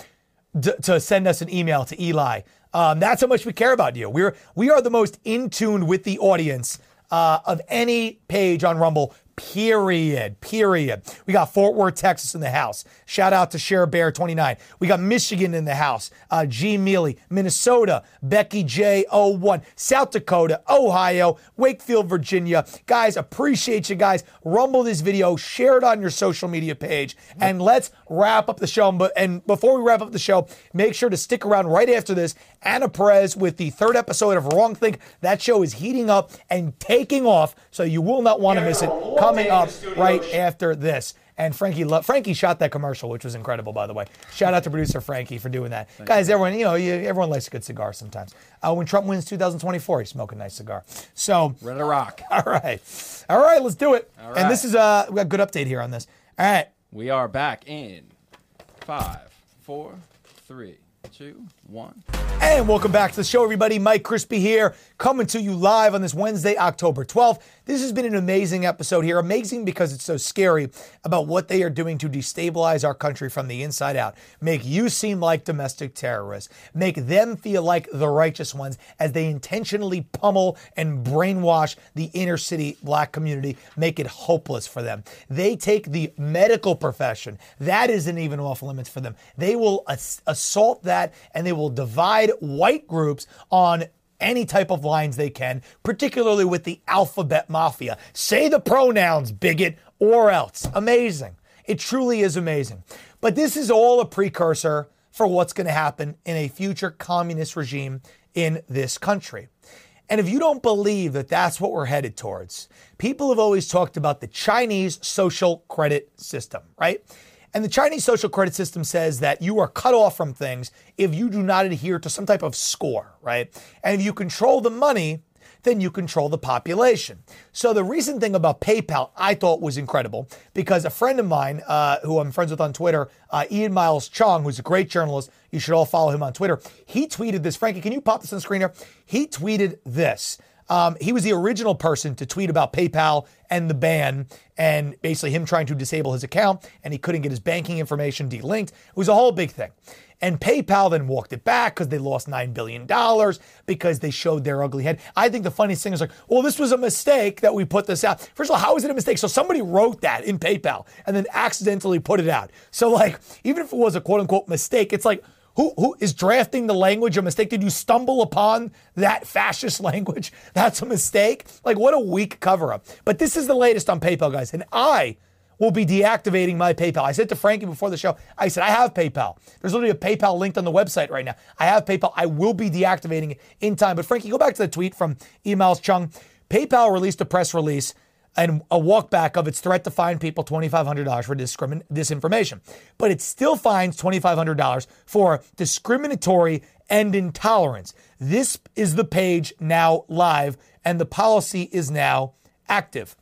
d- to send us an email to Eli. Um, that's how much we care about you. We're we are the most in tune with the audience uh, of any page on Rumble. Period. Period. We got Fort Worth, Texas in the house. Shout out to Share Bear 29. We got Michigan in the house. Uh, G Mealy, Minnesota, Becky J01, South Dakota, Ohio, Wakefield, Virginia. Guys, appreciate you guys. Rumble this video, share it on your social media page, and let's wrap up the show. And before we wrap up the show, make sure to stick around right after this. Anna Perez with the third episode of Wrong Think. That show is heating up and taking off, so you will not want to miss it. Coming up right after this. And Frankie, lo- Frankie shot that commercial, which was incredible, by the way. Shout out to producer Frankie for doing that. Guys, everyone, you know, you, everyone likes a good cigar sometimes. Uh, when Trump wins 2024, he's smoking a nice cigar. So, Ready to rock. all right, all right, let's do it. All And this is uh, we got a good update here on this. All right, We are back in five, four, three, two, one. And welcome back to the show, everybody. Mike Crispi here, coming to you live on this Wednesday, October 12th. This has been an amazing episode here. Amazing because it's so scary about what they are doing to destabilize our country from the inside out. Make you seem like domestic terrorists. Make them feel like the righteous ones as they intentionally pummel and brainwash the inner city black community, make it hopeless for them. They take the medical profession. That isn't even off limits for them. They will ass- assault that and they will divide white groups on any type of lines they can, particularly with the alphabet mafia. Say the pronouns, bigot, or else. Amazing. It truly is amazing. But this is all a precursor for what's going to happen in a future communist regime in this country. And if you don't believe that that's what we're headed towards, people have always talked about the Chinese social credit system, right? And the Chinese social credit system says that you are cut off from things if you do not adhere to some type of score, right? And if you control the money, then you control the population. So the recent thing about PayPal I thought was incredible because a friend of mine uh, who I'm friends with on Twitter, uh, Ian Miles Chong, who's a great journalist, you should all follow him on Twitter. He tweeted this. Frankie, can you pop this on the screen here? He tweeted this. Um, he was the original person to tweet about PayPal and the ban and basically him trying to disable his account and he couldn't get his banking information delinked. It was a whole big thing. And PayPal then walked it back because they lost $9 billion because they showed their ugly head. I think the funniest thing is like, well, this was a mistake that we put this out. First of all, how is it a mistake? So somebody wrote that in PayPal and then accidentally put it out. So, like, even if it was a quote unquote mistake, it's like, who, who is drafting the language a mistake? Did you stumble upon that fascist language? That's a mistake. Like, what a weak cover up. But this is the latest on PayPal, guys. And I will be deactivating my PayPal. I said to Frankie before the show, I said, I have PayPal. There's literally a PayPal linked on the website right now. I have PayPal. I will be deactivating it in time. But Frankie, go back to the tweet from Ian Miles Chong. PayPal released a press release and a walkback of its threat to fine people $2,500 for discrimin- disinformation. But it still fines $2,500 for discriminatory and intolerance. This is the page now live, and the policy is now active.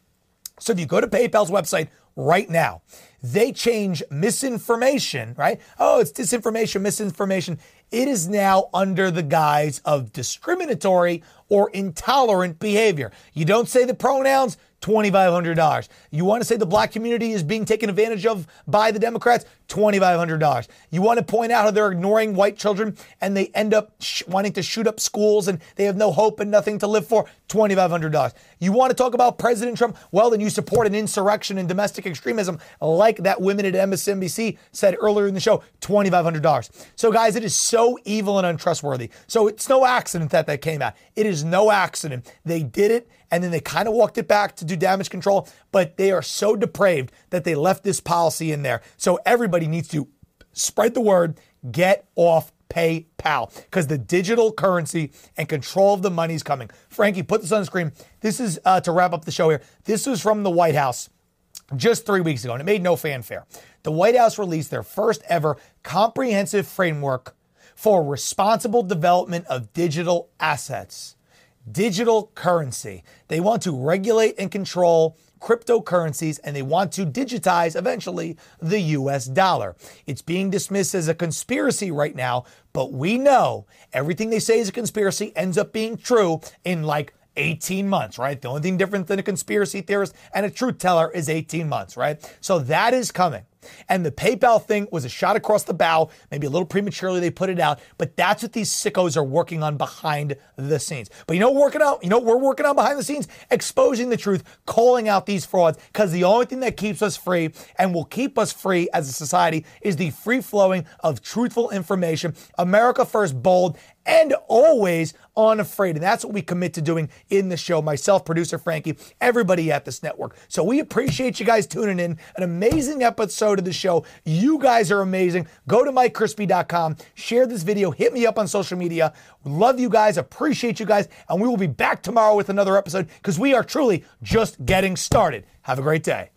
So if you go to PayPal's website right now, they change misinformation, right? Oh, it's disinformation, misinformation. It is now under the guise of discriminatory or intolerant behavior. You don't say the pronouns, $2,500. You want to say the black community is being taken advantage of by the Democrats? $2,500. You want to point out how they're ignoring white children and they end up sh- wanting to shoot up schools and they have no hope and nothing to live for? $2,500. You want to talk about President Trump? Well, then you support an insurrection and domestic extremism like that women at MSNBC said earlier in the show, $2,500. So, guys, it is so evil and untrustworthy. So, it's no accident that that came out. It is no accident. They did it and then they kind of walked it back to do damage control, but they are so depraved that they left this policy in there. So everybody needs to spread the word, get off PayPal because the digital currency and control of the money is coming. Frankie, put this on the screen. This is uh, to wrap up the show here. This was from the White House just three weeks ago, and it made no fanfare. The White House released their first ever comprehensive framework for responsible development of digital assets digital currency. They want to regulate and control cryptocurrencies and they want to digitize eventually the US dollar. It's being dismissed as a conspiracy right now, but we know everything they say is a conspiracy ends up being true in like 18 months, right? The only thing different than a conspiracy theorist and a truth teller is 18 months, right? So that is coming. And the PayPal thing was a shot across the bow. Maybe a little prematurely they put it out, but that's what these sickos are working on behind the scenes. But you know working on? You know we're working on behind the scenes? Exposing the truth, calling out these frauds, because the only thing that keeps us free and will keep us free as a society is the free flowing of truthful information. America first, bold, and always unafraid. And that's what we commit to doing in the show. Myself, producer Frankie, everybody at this network. So we appreciate you guys tuning in. An amazing episode of the show. You guys are amazing. Go to MikeCrispi.com, share this video, hit me up on social media. Love you guys, appreciate you guys, and we will be back tomorrow with another episode because we are truly just getting started. Have a great day.